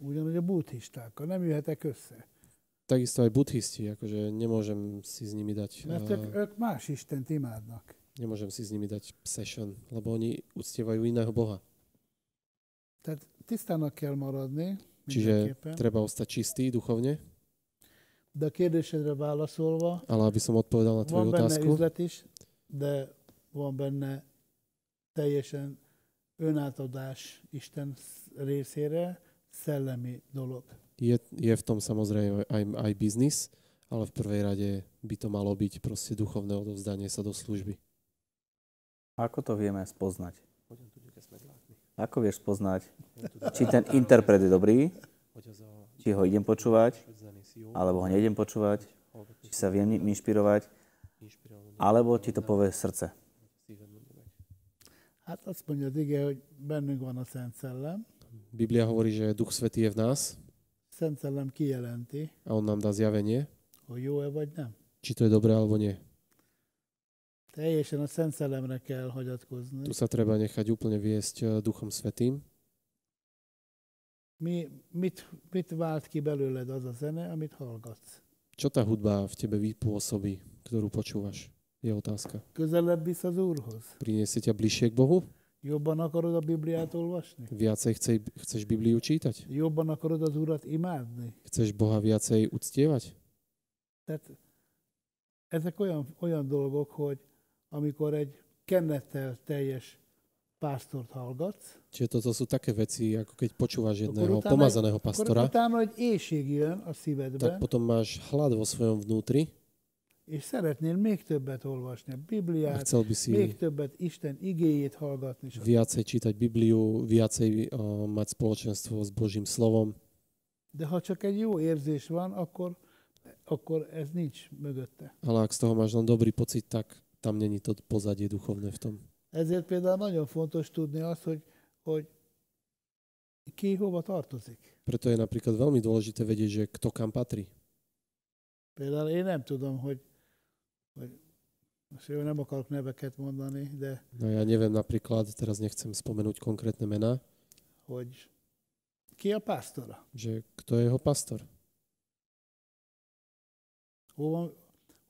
Ugyanúgy a buddhistákkal nem jöhetek össze. Takisto aj buddhisti, akože nemôžem si s nimi dať, Mert ők, uh, ők más Istent imádnak. nemôžem si s nimi dať session, lebo oni uctievajú iného Boha. Tehát tisztának kell maradni, Čiže treba ostať čistý duchovne, De a kérdésedre válaszolva, ale aby som odpovedal na tvoju van benne otázku, üzlet is, de van benne teljesen önátadás Isten részére, szellemi dolog. je, je v tom samozrejme aj, aj biznis, ale v prvej rade by to malo byť proste duchovné odovzdanie sa do služby. Ako to vieme spoznať? Ako vieš spoznať, či ten interpret je dobrý, či ho idem počúvať, alebo ho neidem počúvať, či sa viem inšpirovať, alebo ti to povie srdce. Hát azt mondja az ige, hogy bennünk van a Szent Szellem. Biblia hovorí, že Duch Svetý je v nás Szent Szellem kijelenti, a On nám dá zjavenie, hogy jó-e vagy nem. či to je dobré alebo nie. Teljesen a Szent Szellemre kell hagyatkozni. Tu sa treba nechať úplne viesť eh, Duchom Svetým. Mi, mit, mit vált ki belőled az a zene, amit hallgatsz? Čo tá hudba v tebe vypôsobí, ktorú počúvaš? Je otázka. Közelebb visz az Úrhoz? Priniesie ťa bližšie k Bohu? Jobban akarod a Bibliát olvasni? Viacej chcej, chceš Bibliu čítať? Jobban akarod az Urat imádni? Chceš Boha viacej uctievať? Tehát ezek olyan, olyan dolgok, hogy amikor egy kennettel teljes pásztort hallgatsz, Čiže toto sú také veci, ako keď počúvaš jedného pomazaného akkor pastora, utána egy éjség jön a tak szívedbe, potom máš hlad vo svojom vnútri és szeretnél még többet olvasni a Bibliát, chcel by si még többet Isten igéjét hallgatni. viacej čítať Bibliu, viacej uh, mať spoločenstvo s Božím slovom. De ha csak egy jó érzés van, akkor, akkor ez nincs mögötte. Ale ak z toho máš len dobrý pocit, tak tam není to pozadie duchovné v tom. Ezért például nagyon fontos tudni azt, hogy, hogy ki hova tartozik. Preto je napríklad veľmi dôležité vedieť, že kto kam patrí. Például én nem tudom, hogy, hogy most jó, nem akarok neveket mondani, de No ja neviem napríklad, teraz nechcem spomenúť konkrétne mená, hogy ki a pásztora? že kto je jeho pastor. Hol,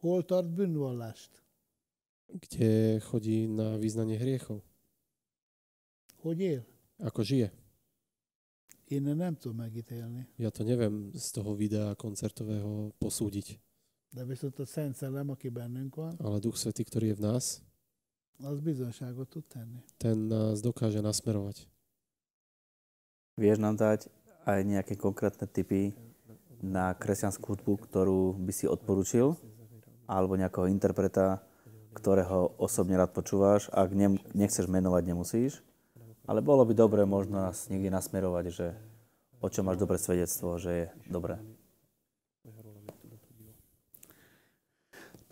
hol tart bűnvallást? Kde chodí na význanie hriechov. Hogy él? Ako žije. Én nem tudom megítélni. Ja to neviem z toho videa koncertového posúdiť. De viszont a Szent Szellem, aki bennünk van, Ale Duch Svetý, ktorý je v nás, az bizonságot tud tenni. ten nás dokáže nasmerovať. Vieš nám dať aj nejaké konkrétne typy na kresťanskú hudbu, ktorú by si odporučil? Alebo nejakého interpreta, ktorého osobne rád počúvaš? Ak ne, nechceš menovať, nemusíš. Ale bolo by dobre možno nás niekde nasmerovať, že o čom máš dobré svedectvo, že je dobré.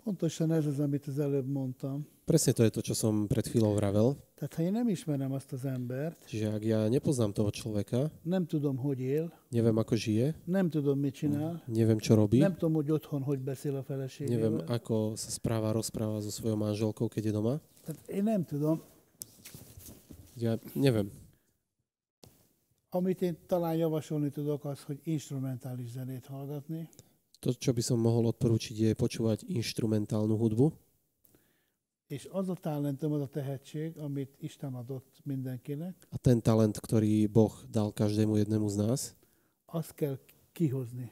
Pontosan ez az, amit az előbb mondtam. Presne to je to, čo som pred chvíľou vravel. Tehát ha én nem ismerem azt az embert, Čiže ak ja nepoznám toho človeka, nem tudom, hogy él, neviem, ako žije, nem tudom, mit csinál, neviem, čo robí, nem tudom, hogy otthon hogy beszél a neviem, ako sa správa, rozpráva so svojou manželkou, keď je doma. Tehát én nem tudom. Ja neviem. Amit én talán javasolni tudok, az, hogy instrumentális zenét hallgatni, To, čo by som mohol odporúčiť, je počúvať inštrumentálnu hudbu. És az a talentum, az a tehetség, amit Isten adott mindenkinek, A ten talent, ktorý Boh dal každému jednému z nás, azt kell kihozni.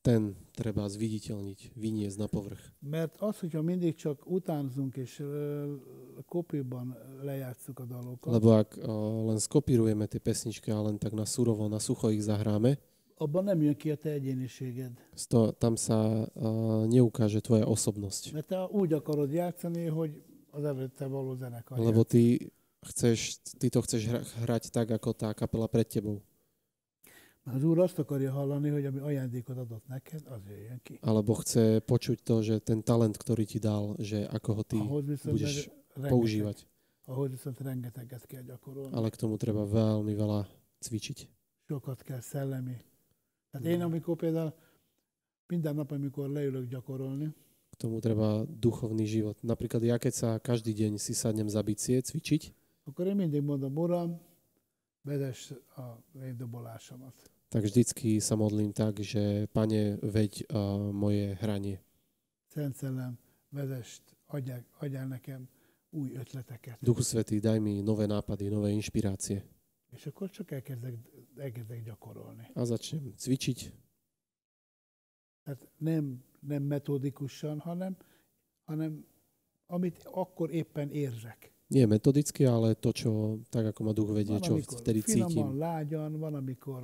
ten treba zviditeľniť, vyniesť na povrch. Mert az, hogyha mindig csak utánzunk és ö, kopiban lejátszuk a dalokat, Lebo ak uh, len skopírujeme tie pesničky a len tak na surovo, na sucho ich zahráme, abban nem jön ki a te egyéniséged. z to, tam sa uh, neukáže tvoja osobnosť. Mert te úgy akarod játszani, hogy előtte való zenekar. Lebo ty, chceš, ty to chceš hra, hrať tak, ako tá kapela pred tebou. Az Úr azt akarja hallani, hogy ami ajándékot adott neked, az jöjjön ki. alebo chce počuť to, že ten talent, ktorý ti dal, že ako ho ty budeš rengeteg, používať. ahhoz viszont rengeteget kell gyakorolni. Ale k tomu treba veľmi veľa cvičiť. Sokat kell szellemi. Tehát én, amikor például minden nap, amikor leülök gyakorolni, tomu treba duchovný život. Napríklad ja, keď sa každý deň si sadnem za bicie cvičiť, akkor én mindig mondom, Uram, vezess a léndobolásomat. tak vždycky sa modlím tak, že Pane, veď uh, moje hranie. Szent Szellem, adjál nekem új ötleteket. Duchu Svetý, daj mi nové nápady, nové inšpirácie. És akkor csak elkezdek, elkezdek gyakorolni. A začnem cvičiť. Tehát nem, nem metodikusan, hanem, hanem amit akkor éppen érzek. Nie metodicky, ale to, čo, tak ako ma duch vedie, Van, čo vtedy cítim. lágyan, van, amikor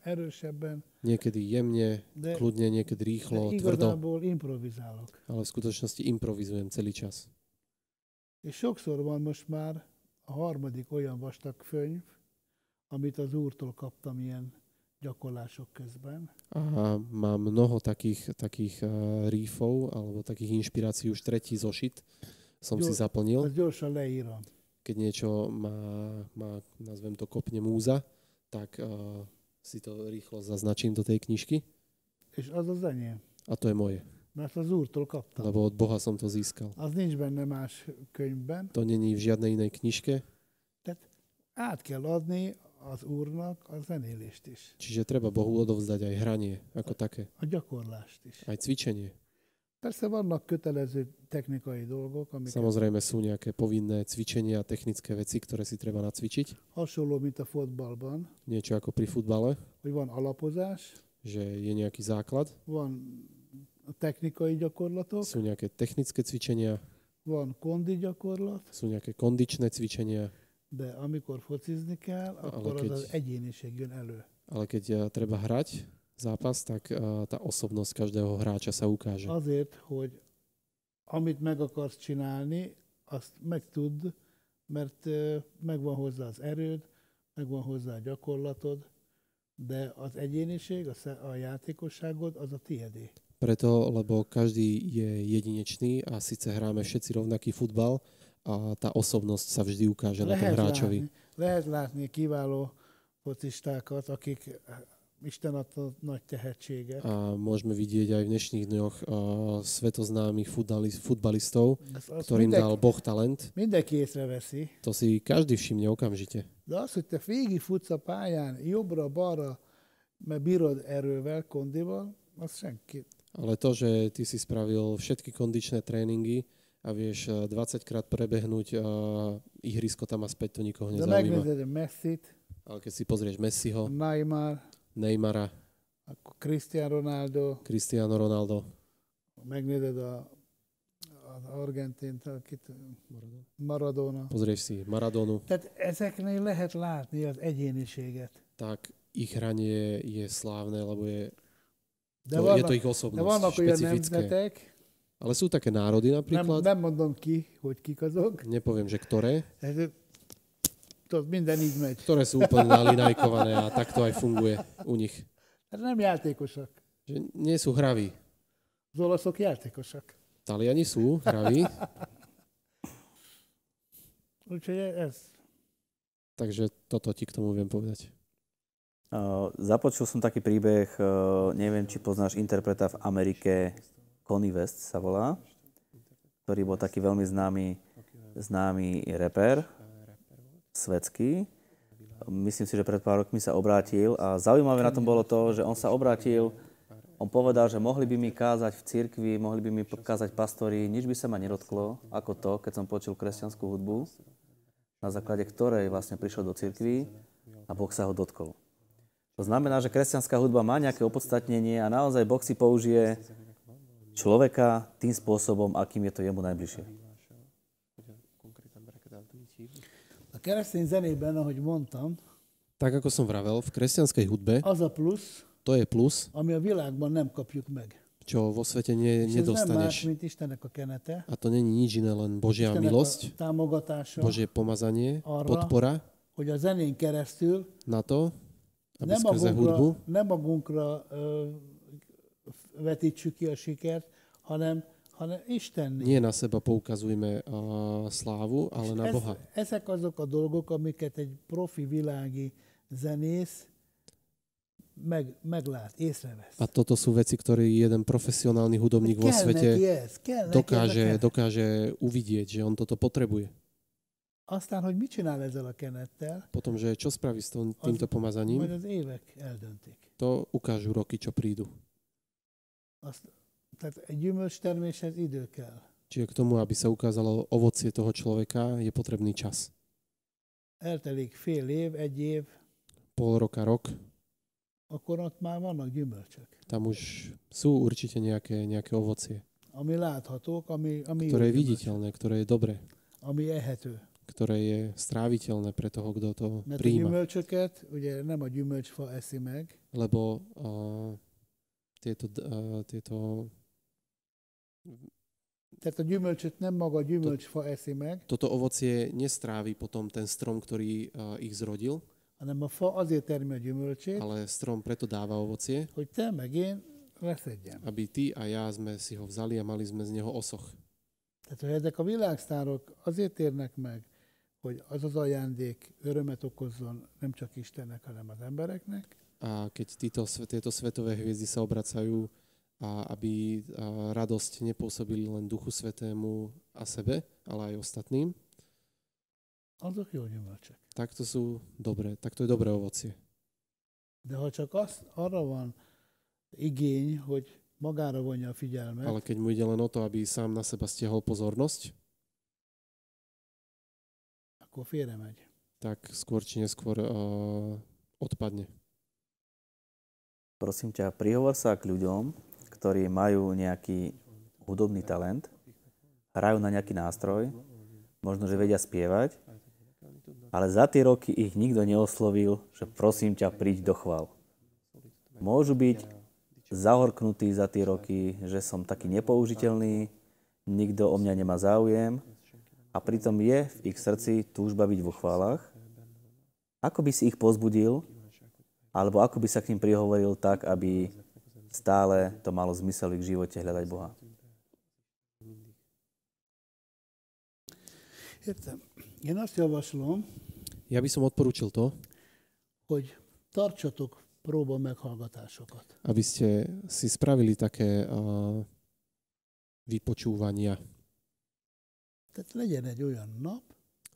erősebben, Niekedy jemne, de, kľudne, niekedy de rýchlo, tvrdo, igazából improvizálok. ale v skutočnosti improvizujem celý čas. És sokszor van most már a harmadik olyan vastag könyv, amit az Úrtól kaptam ilyen gyakorlások közben. A mám mnoho takých, takých uh, rífov alebo takých inšpirácií. Už tretí zošit som si Jo- zaplnil. Gyorsan leírom. Keď niečo má, má nazvem to, kopne múza, tak uh, si to rýchlo zaznačím do tej knižky És az az enyém. a to je moje. Mert az Úrtól kaptam. Lebo od Boha som to získal. Az nincs benne más könyvben. To není v žiadnej inej knižke, Át kell adni az Úrnak a zenélést is. čiže treba Bohu odovzdať aj hranie ako také, A gyakorlást is. aj cvičenie. Persze vannak kötelező technikai dolgok, amik Samozrejme sú nejaké povinné cvičenia a technické veci, ktoré si treba nacvičiť. hasonló, mint a fotballban, Niečo ako pri futbale, hogy van alapozás, že je nejaký základ, van technikai gyakorlatok, sú nejaké technické cvičenia, van kondi gyakorlat, sú nejaké kondičné cvičenia, de amikor focizni kell, akkor az keď- az egyéniség jön elő. ale keď eh, treba hrať zápas, tak eh, tá osobnosť každého hráča sa ukáže. Azért, hogy amit meg akarsz csinálni, azt meg tudd, mert ö, megvan hozzá az erőd, megvan hozzá a gyakorlatod, de az egyéniség, a, a játékosságod, az a tiédé. Preto, lebo každý je jedinečný a síce hráme všetci rovnaký futbal a tá osobnosť sa vždy ukáže na tom Lehet hráčovi. látni, lehet látni kiváló focistákat, akik Isten adta nagy tehetséget. A môžeme vidieť aj v dnešných dňoch uh, svetoznámych futbali- futbalistov, Azt, azt ktorým dal mindenki, Boh talent. mindenki észreveszi, To si každý všimne okamžite. de az, hogy te végig futsz a pályán, jobbra-balra, mert bírod erővel, kondival, az senki. Ale to, že ty si spravil všetky kondičné tréningy a vieš eh, 20 krát prebehnúť uh, ihrisko tam a späť, to nikoho De nezaujíma. a Ale keď si pozrieš a Messiho, Neymar, Neymara, akkor Cristiano Ronaldo, Cristiano Ronaldo, megnézed a, az Argentint, akit Maradona. pozrieš si Maradonu, Tehát ezeknél lehet látni az egyéniséget. tak ich hranie je slávne, lebo je De, to, je vannak, to ich de osobnosť, vannak olyan špecifické. nemzetek, Ale sú také národy nem, napríklad, nem mondom ki, hogy kik azok, nepoviem, že ktoré, tudod, minden így megy. ktoré sú úplne nalinajkované a tak to aj funguje u nich. Nem játékosak. Že nie sú hraví. Az olaszok játékosak. Taliani sú hraví, Úgyhogy ez. takže toto ti k tomu viem povedať. Uh, započul som taký príbeh, uh, neviem, či poznáš interpreta v Amerike, Connie West sa volá, ktorý bol taký veľmi známy, známy reper, svetský. Myslím si, že pred pár rokmi sa obrátil a zaujímavé na tom bolo to, že on sa obrátil, on povedal, že mohli by mi kázať v cirkvi, mohli by mi kázať pastori, nič by sa ma nedotklo, ako to, keď som počul kresťanskú hudbu, na základe ktorej vlastne prišiel do cirkvi a Boh sa ho dotkol. To znamená, že kresťanská hudba má nejaké opodstatnenie a naozaj Boh si použije človeka tým spôsobom, akým je to jemu najbližšie. Tak ako som vravel, v kresťanskej hudbe az a plusz, to je plus, ami a világban nem kapjuk meg. čo vo svete nie, nedostaneš. a kenete, A to není nič iné, len Božia Istennek milosť, Božie pomazanie, Arra. podpora hogy a zenén keresztül na to, aby nem skrze hudbu, nem magunkra vetítsük ki a sikert, hanem, hanem Istenné. nie na seba poukazujme uh, slávu, ale na Ez, Boha. ezek azok a dolgok, amiket egy profi világi zenész meg, meglát, észrevesz. A toto sú veci, ktoré jeden profesionálny hudobník vo svete neki dokáže, a dokáže uvidieť, že on toto potrebuje. Aztán, hogy mit csinál ezzel a kenettel, Potom, že čo spraví s tom, týmto pomazaním, az évek eldöntik. to ukážu roky, čo prídu. Azt, tehát egy gyümölcs terméshez idő kell. Čiže k tomu, aby sa ukázalo ovocie toho človeka, je potrebný čas. Eltelik fél év, egy év, Pol roka, rok, akkor ott már vannak gyümölcsök, tam už sú určite nejaké, nejaké ovocie, ami láthatók, ami, ami, ktoré je viditeľné, ktoré je dobré, ami ehető. ktoré je stráviteľné pre toho, kto to Mert a príjma. gyümölcsöket ugye nem a gyümölcsfa eszi meg, Lebo uh, tieto, uh, tieto, tehát a gyümölcsöt nem maga a gyümölcsfa eszi meg, toto ovocie nestrávi potom ten strom, ktorý uh, ich zrodil, hanem a fa azért termi a gyümölcsét, ale strom preto dáva ovocie, hogy te meg én leszedjem. aby ty a ja sme si ho vzali a mali sme z neho osoch. Tehát, hogy ezek a világsztárok azért érnek meg, hogy az az ajándék örömet okozzon nem csak Istennek, hanem az embereknek, A keď títo, tieto svetové hviezdy sa obracajú, a aby a radosť nepôsobili len Duchu Svetému a sebe, ale aj ostatným, azok jó gyümölcsök. tak to sú dobré, tak to je dobré ovocie. De ha csak arra van igény, hogy magára vonja a figyelmet, Ale keď mu ide len o to, aby sám na seba stiahol pozornosť, akkor félre megy. tak skôr či neskôr uh, odpadne. Prosím ťa, prihovor sa k ľuďom, ktorí majú nejaký hudobný talent, hrajú na nejaký nástroj, možno, že vedia spievať, ale za tie roky ich nikto neoslovil, že prosím ťa, príď do chval. Môžu byť zahorknutí za tie roky, že som taký nepoužiteľný, nikto o mňa nemá záujem a pritom je v ich srdci túžba byť vo chválach. Ako by si ich pozbudil, alebo ako by sa k ním prihovoril tak, aby stále to malo zmysel v ich živote hľadať Boha. Ja by som odporúčil to, hogy tartsatok próba meghallgatásokat. aby ste si spravili také uh, vypočúvania. Tehát legyen egy olyan nap,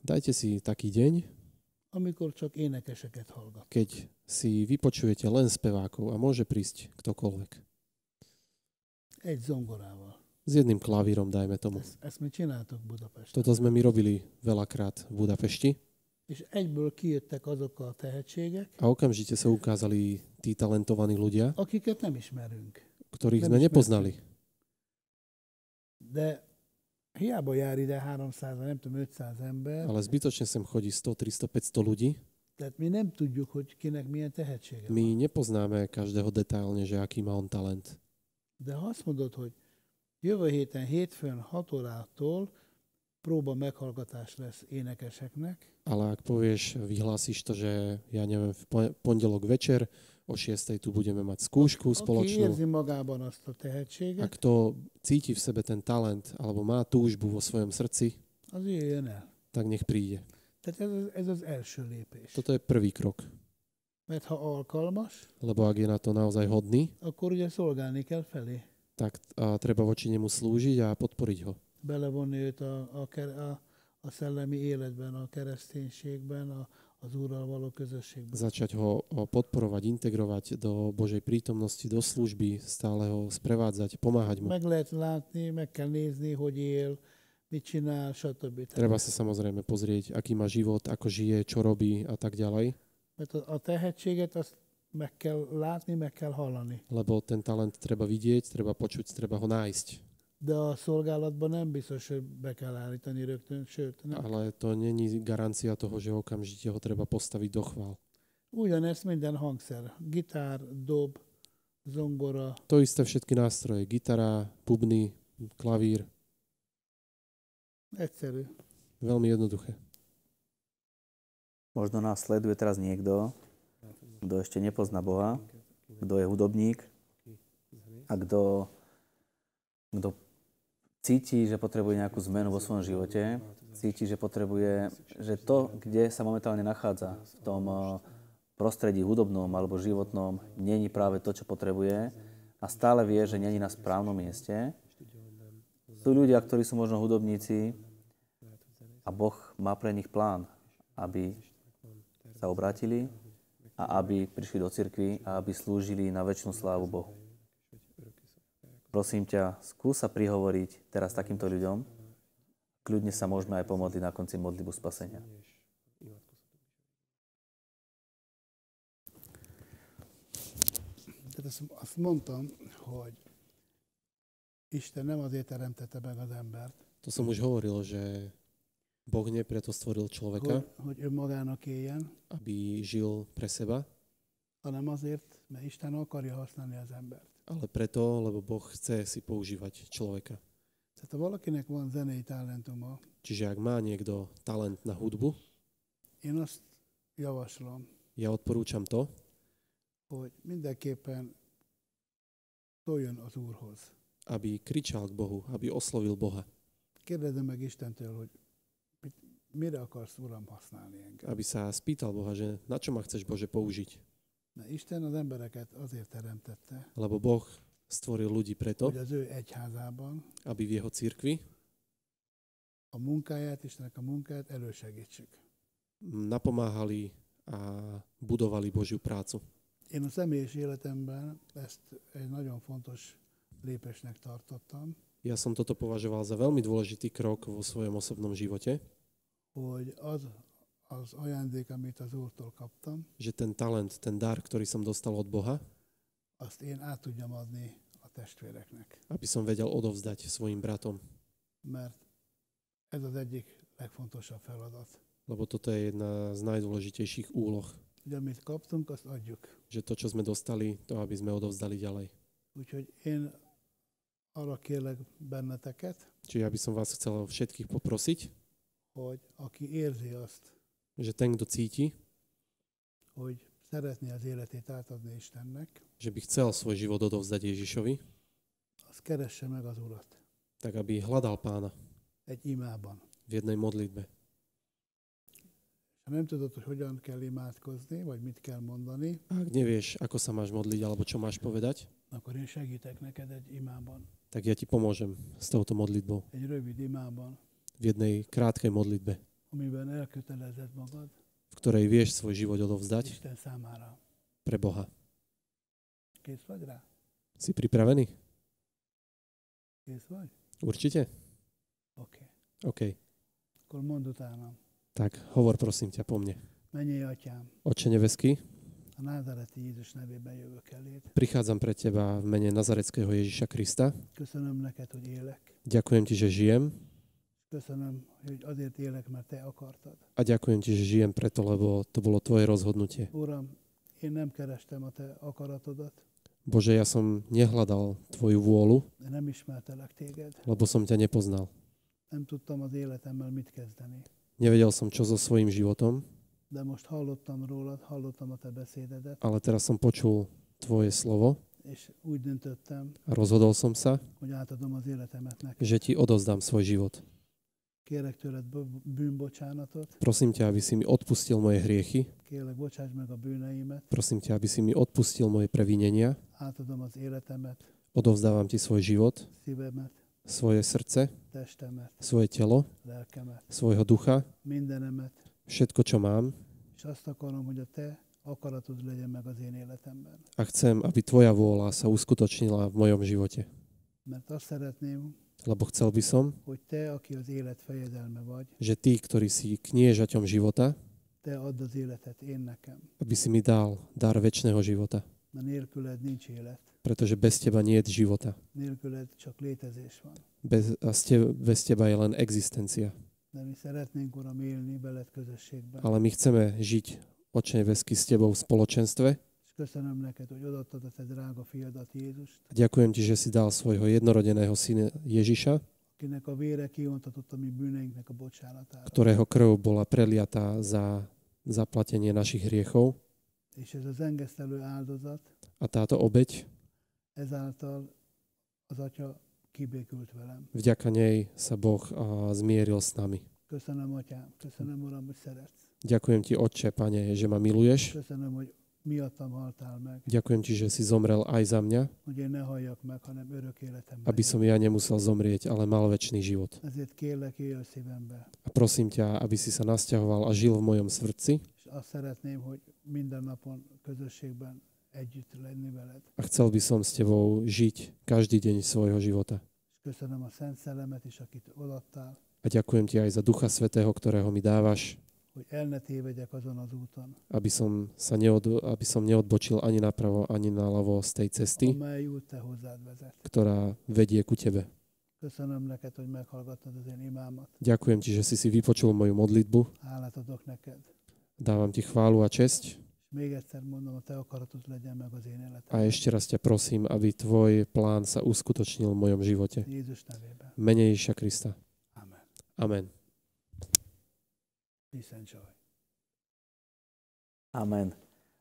Dajte si taký deň, amikor csak énekeseket hallgat. keď si vypočujete len spevákov a môže prísť ktokoľvek. Egy zongorával. S jedným klavírom, dajme tomu. Ezt, ezt mi csináltok Budapesten. Toto sme my robili veľakrát v Budapešti És egyből kijöttek azok a tehetségek, a okamžite sa ukázali tí talentovaní ľudia, akiket nem ismerünk. ktorých Nem sme ismertük. nepoznali. De hiába jár ide 300, nem tudom, 500 ember, Ale zbytočne sem chodí 100, 300, 500 ľudí. tehát mi nem tudjuk, hogy kinek milyen tehetsége van. My nepoznáme každého detailne, že aký má on talent. De ha azt mondod, hogy jövő héten hétfőn 6 órától próba meghallgatás lesz énekeseknek, Ale ak povieš, vyhlásiš to, že ja neviem, v po- pondelok večer o 6. tu budeme mať skúšku spoločnú. a kto cíti v sebe ten talent alebo má túžbu vo svojom srdci, tak nech príde. Toto je prvý krok. Mert ha alkalmas, Lebo ak je na to naozaj hodný, akkor ugye szolgálni kell felé. tak a, treba voči nemu slúžiť a podporiť ho. Belevonni őt a, a, a, a szellemi életben, a kereszténységben, a, Začať ho, podporovať, integrovať do Božej prítomnosti, do služby, stále ho sprevádzať, pomáhať mu. Meg lehet látni, meg kell nézni, hogy él, mit csinál, stb. Treba sa samozrejme pozrieť, aký má život, ako žije, čo robí a tak ďalej. A tehetséget azt meg kell látni, meg kell hallani. Lebo ten talent treba vidieť, treba počuť, treba ho nájsť. De a szolgálatban nem biztos, hogy be kell állítani rögtön, sőt, nem. Ale to není garancia toho, že okamžite ho treba postaviť do chvál. Ugyanezt minden hangszer. Gitár, dob, zongora, To isté všetky nástroje. Gitara, bubny, klavír. egyszerű. Veľmi jednoduché. Možno nás sleduje teraz niekto, kto ešte nepozná Boha, kto je hudobník a kto, kto cíti, že potrebuje nejakú zmenu vo svojom živote, cíti, že potrebuje, že to, kde sa momentálne nachádza, v tom eh, prostredí hudobnom alebo životnom, není práve to, čo potrebuje a stále vie, že není na správnom mieste. Sú ľudia, ktorí sú možno hudobníci a Boh má pre nich plán, aby sa obrátili a aby prišli do cirkvy a aby slúžili na väčšinu slávu Bohu. Prosím ťa, skús sa prihovoriť teraz takýmto ľuďom. Kľudne sa môžeme aj pomodliť na konci modlibu spasenia. Tehát azt, azt mondtam, hogy Isten nem azért teremtette meg az embert, To som už hovoril, že Boh nie preto stvoril človeka, hogy, hogy önmagának éljen, aby žil pre seba, hanem azért, mert Isten akarja használni az embert. Ale preto, lebo Boh chce si používať človeka. Tehát ha valakinek van zenei talentuma, Čiže ak má niekto talent na hudbu, én azt javaslom, ja odporúčam to, hogy mindenképpen szóljon az Úrhoz. aby kričal k Bohu, aby oslovil Boha, Kérdezze meg Istentől, hogy mit, mire akarsz, Uram, használni engem. aby sa spýtal Boha, že na čo ma chceš Bože použiť. Mert Isten az embereket azért teremtette, Lebo Boh stvoril ľudí preto, hogy az ő egyházában aby v jeho cirkvi a munkáját, Istennek a munkáját elősegítsük. napomáhali a budovali Božiu prácu. Én a személyes életemben ezt egy nagyon fontos lépésnek tartottam, Ja som toto považoval za veľmi dôležitý krok vo svojom osobnom živote, hogy az az ajándék, amit az Úrtól kaptam, že ten talent, ten dar, ktorý som dostal od Boha, azt én át tudjam adni a testvéreknek. aby som vedel odovzdať svojim bratom. Mert ez az egyik legfontosabb feladat. Lebo toto je jedna z najdôležitejších úloh, Hogy amit kaptunk, azt adjuk. že to, čo sme dostali, to aby sme odovzdali ďalej. Úgyhogy én arra kérlek benneteket, Čiže ja by som vás chcel všetkých poprosiť, hogy aki érzi azt, že ten, kto cíti, hogy szeretné az életét átadni Istennek, že by chcel svoj život odovzdať Ježišovi, az keresse meg az Urat tak aby hľadal pána egy imában. v jednej modlitbe. Ha nem tudod, hogy hogyan kell imádkozni, vagy mit kell mondani, ak nevieš, ako sa máš modliť alebo čo máš povedať, akkor én segítek neked egy imában, tak ja ti pomôžem s touto modlitbou. egy rövid imában, V jednej krátkej modlitbe, v ktorej vieš svoj život odovzdať pre Boha. Si pripravený? Určite? OK. Utánam. Tak hovor prosím ťa po mne. Oče nebeský, prichádzam pre teba v mene Nazareckého Ježiša Krista. Ďakujem ti, že žijem Köszönöm, hogy azért élek, mert te akartad. a ďakujem ti, že žijem preto, lebo to bolo tvoje rozhodnutie. Uram, én nem kerestem a te akaratodat, Bože, ja som nehľadal tvoju vôľu, nem ismertelek téged. lebo som ťa nepoznal. Nem tudtam az életemmel mit kezdeni. Nevedel som, čo so svojím životom, De most hallottam rólad, hallottam a te beszédedet, ale teraz som počul tvoje slovo és úgy döntöttem, a rozhodol som sa, hogy átadom az életemet neked. že ti odozdám svoj život. Kérek tőled bűnbocsánatot, Prosím ťa, aby si mi odpustil moje hriechy. kérlek bocsáss meg a bűneimet, Prosím ťa, aby si mi odpustil moje previnenia. átadom az életemet, Odovzdávam ti svoj život, szívemet, svoje srdce, testemet, svoje telo, lelkemet, svojho ducha, mindenemet, všetko, čo mám. és azt akarom, hogy a te akaratod legyen meg az én életemben. A chcem, aby tvoja vôľa sa uskutočnila v mojom živote. Mert azt szeretném, Lebo chcel by som, hogy te, aki az élet fejedelme vagy, že ty, ktorý si kniežaťom života, te add az életet én nekem, aby si mi dal dar väčšného života. mert nélküled nincs élet, Pretože bez teba nie je života. nélküled csak létezés van. Bez, a z te, bez teba je len existencia. De mi szeretnénk, Uram, élni veled közösségben. Ale my chceme žiť oče nebeský s tebou v spoločenstve. Köszönöm neked, hogy odaadtad a te drága fiadat Jézust, ďakujem ti, že si dal svojho jednorodeného syna Ježiša, akinek a vére kiontatott a mi bűneinknek a bocsánatára. ktorého krv bola preliatá za zaplatenie našich hriechov. És ez az engesztelő áldozat, A táto obeď, ezáltal az Atya kibékült velem. vďaka nej sa Boh a, zmieril s nami. Köszönöm, Atyám, köszönöm, Uram, hogy szeretsz. Ďakujem ti, Otče, Pane, že ma miluješ. Köszönöm, hogy miattam haltál meg, Ďakujem ti, že si zomrel aj za mňa, hogy én ne halljak meg, hanem örök életemben. aby som ja nemusel zomrieť, ale mal väčší život. Ezért kérlek, élj a szívembe. A prosím ťa, aby si sa nasťahoval a žil v mojom srdci. És azt szeretném, hogy minden napon közösségben együtt lenni veled. A chcel by som s tebou žiť každý deň svojho života. És köszönöm a Szent Szellemet is, akit odaadtál, A ďakujem ti aj za Ducha Svetého, ktorého mi dávaš, hogy el ne tévedjek azon az úton, aby som, sa neod, aby som neodbočil ani napravo, ani naľavo z tej cesty, amely út te hozzád vezet. ktorá vedie ku tebe. Köszönöm neked, hogy meghallgattad az én imámat. Ďakujem ti, že si si vypočul moju modlitbu. Hálát adok neked. Dávam ti chválu a česť. Még egyszer mondom, a te akaratod legyen meg az én A életemben. ešte raz ťa prosím, aby tvoj plán sa uskutočnil v mojom živote. Jézus nevében. Mene Ježiša Krista. Amen. Amen. Joy. Amen.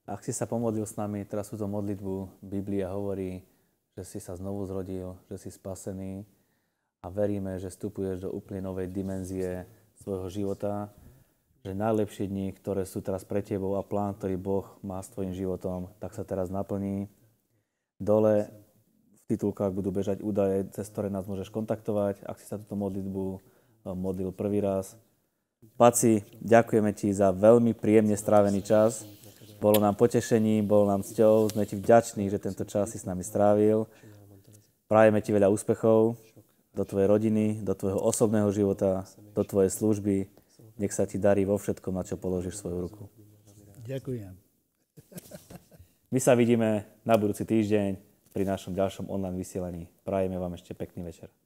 Ak si sa pomodlil s nami, teraz túto modlitbu, Biblia hovorí, že si sa znovu zrodil, že si spasený a veríme, že vstupuješ do úplne novej dimenzie svojho života, že najlepšie dni, ktoré sú teraz pre tebou a plán, ktorý Boh má s tvojim životom, tak sa teraz naplní. Dole v titulkách budú bežať údaje, cez ktoré nás môžeš kontaktovať, ak si sa túto modlitbu eh, modlil prvý raz. Paci, ďakujeme ti za veľmi príjemne strávený čas. Bolo nám potešením, bolo nám cťou, sme ti vďační, že tento čas si s nami strávil. Prajeme ti veľa úspechov do tvojej rodiny, do tvojho osobného života, do tvojej služby. Nech sa ti darí vo všetkom, na čo položíš svoju ruku. Ďakujem. My sa vidíme na budúci týždeň pri našom ďalšom online vysielaní. Prajeme vám ešte pekný večer.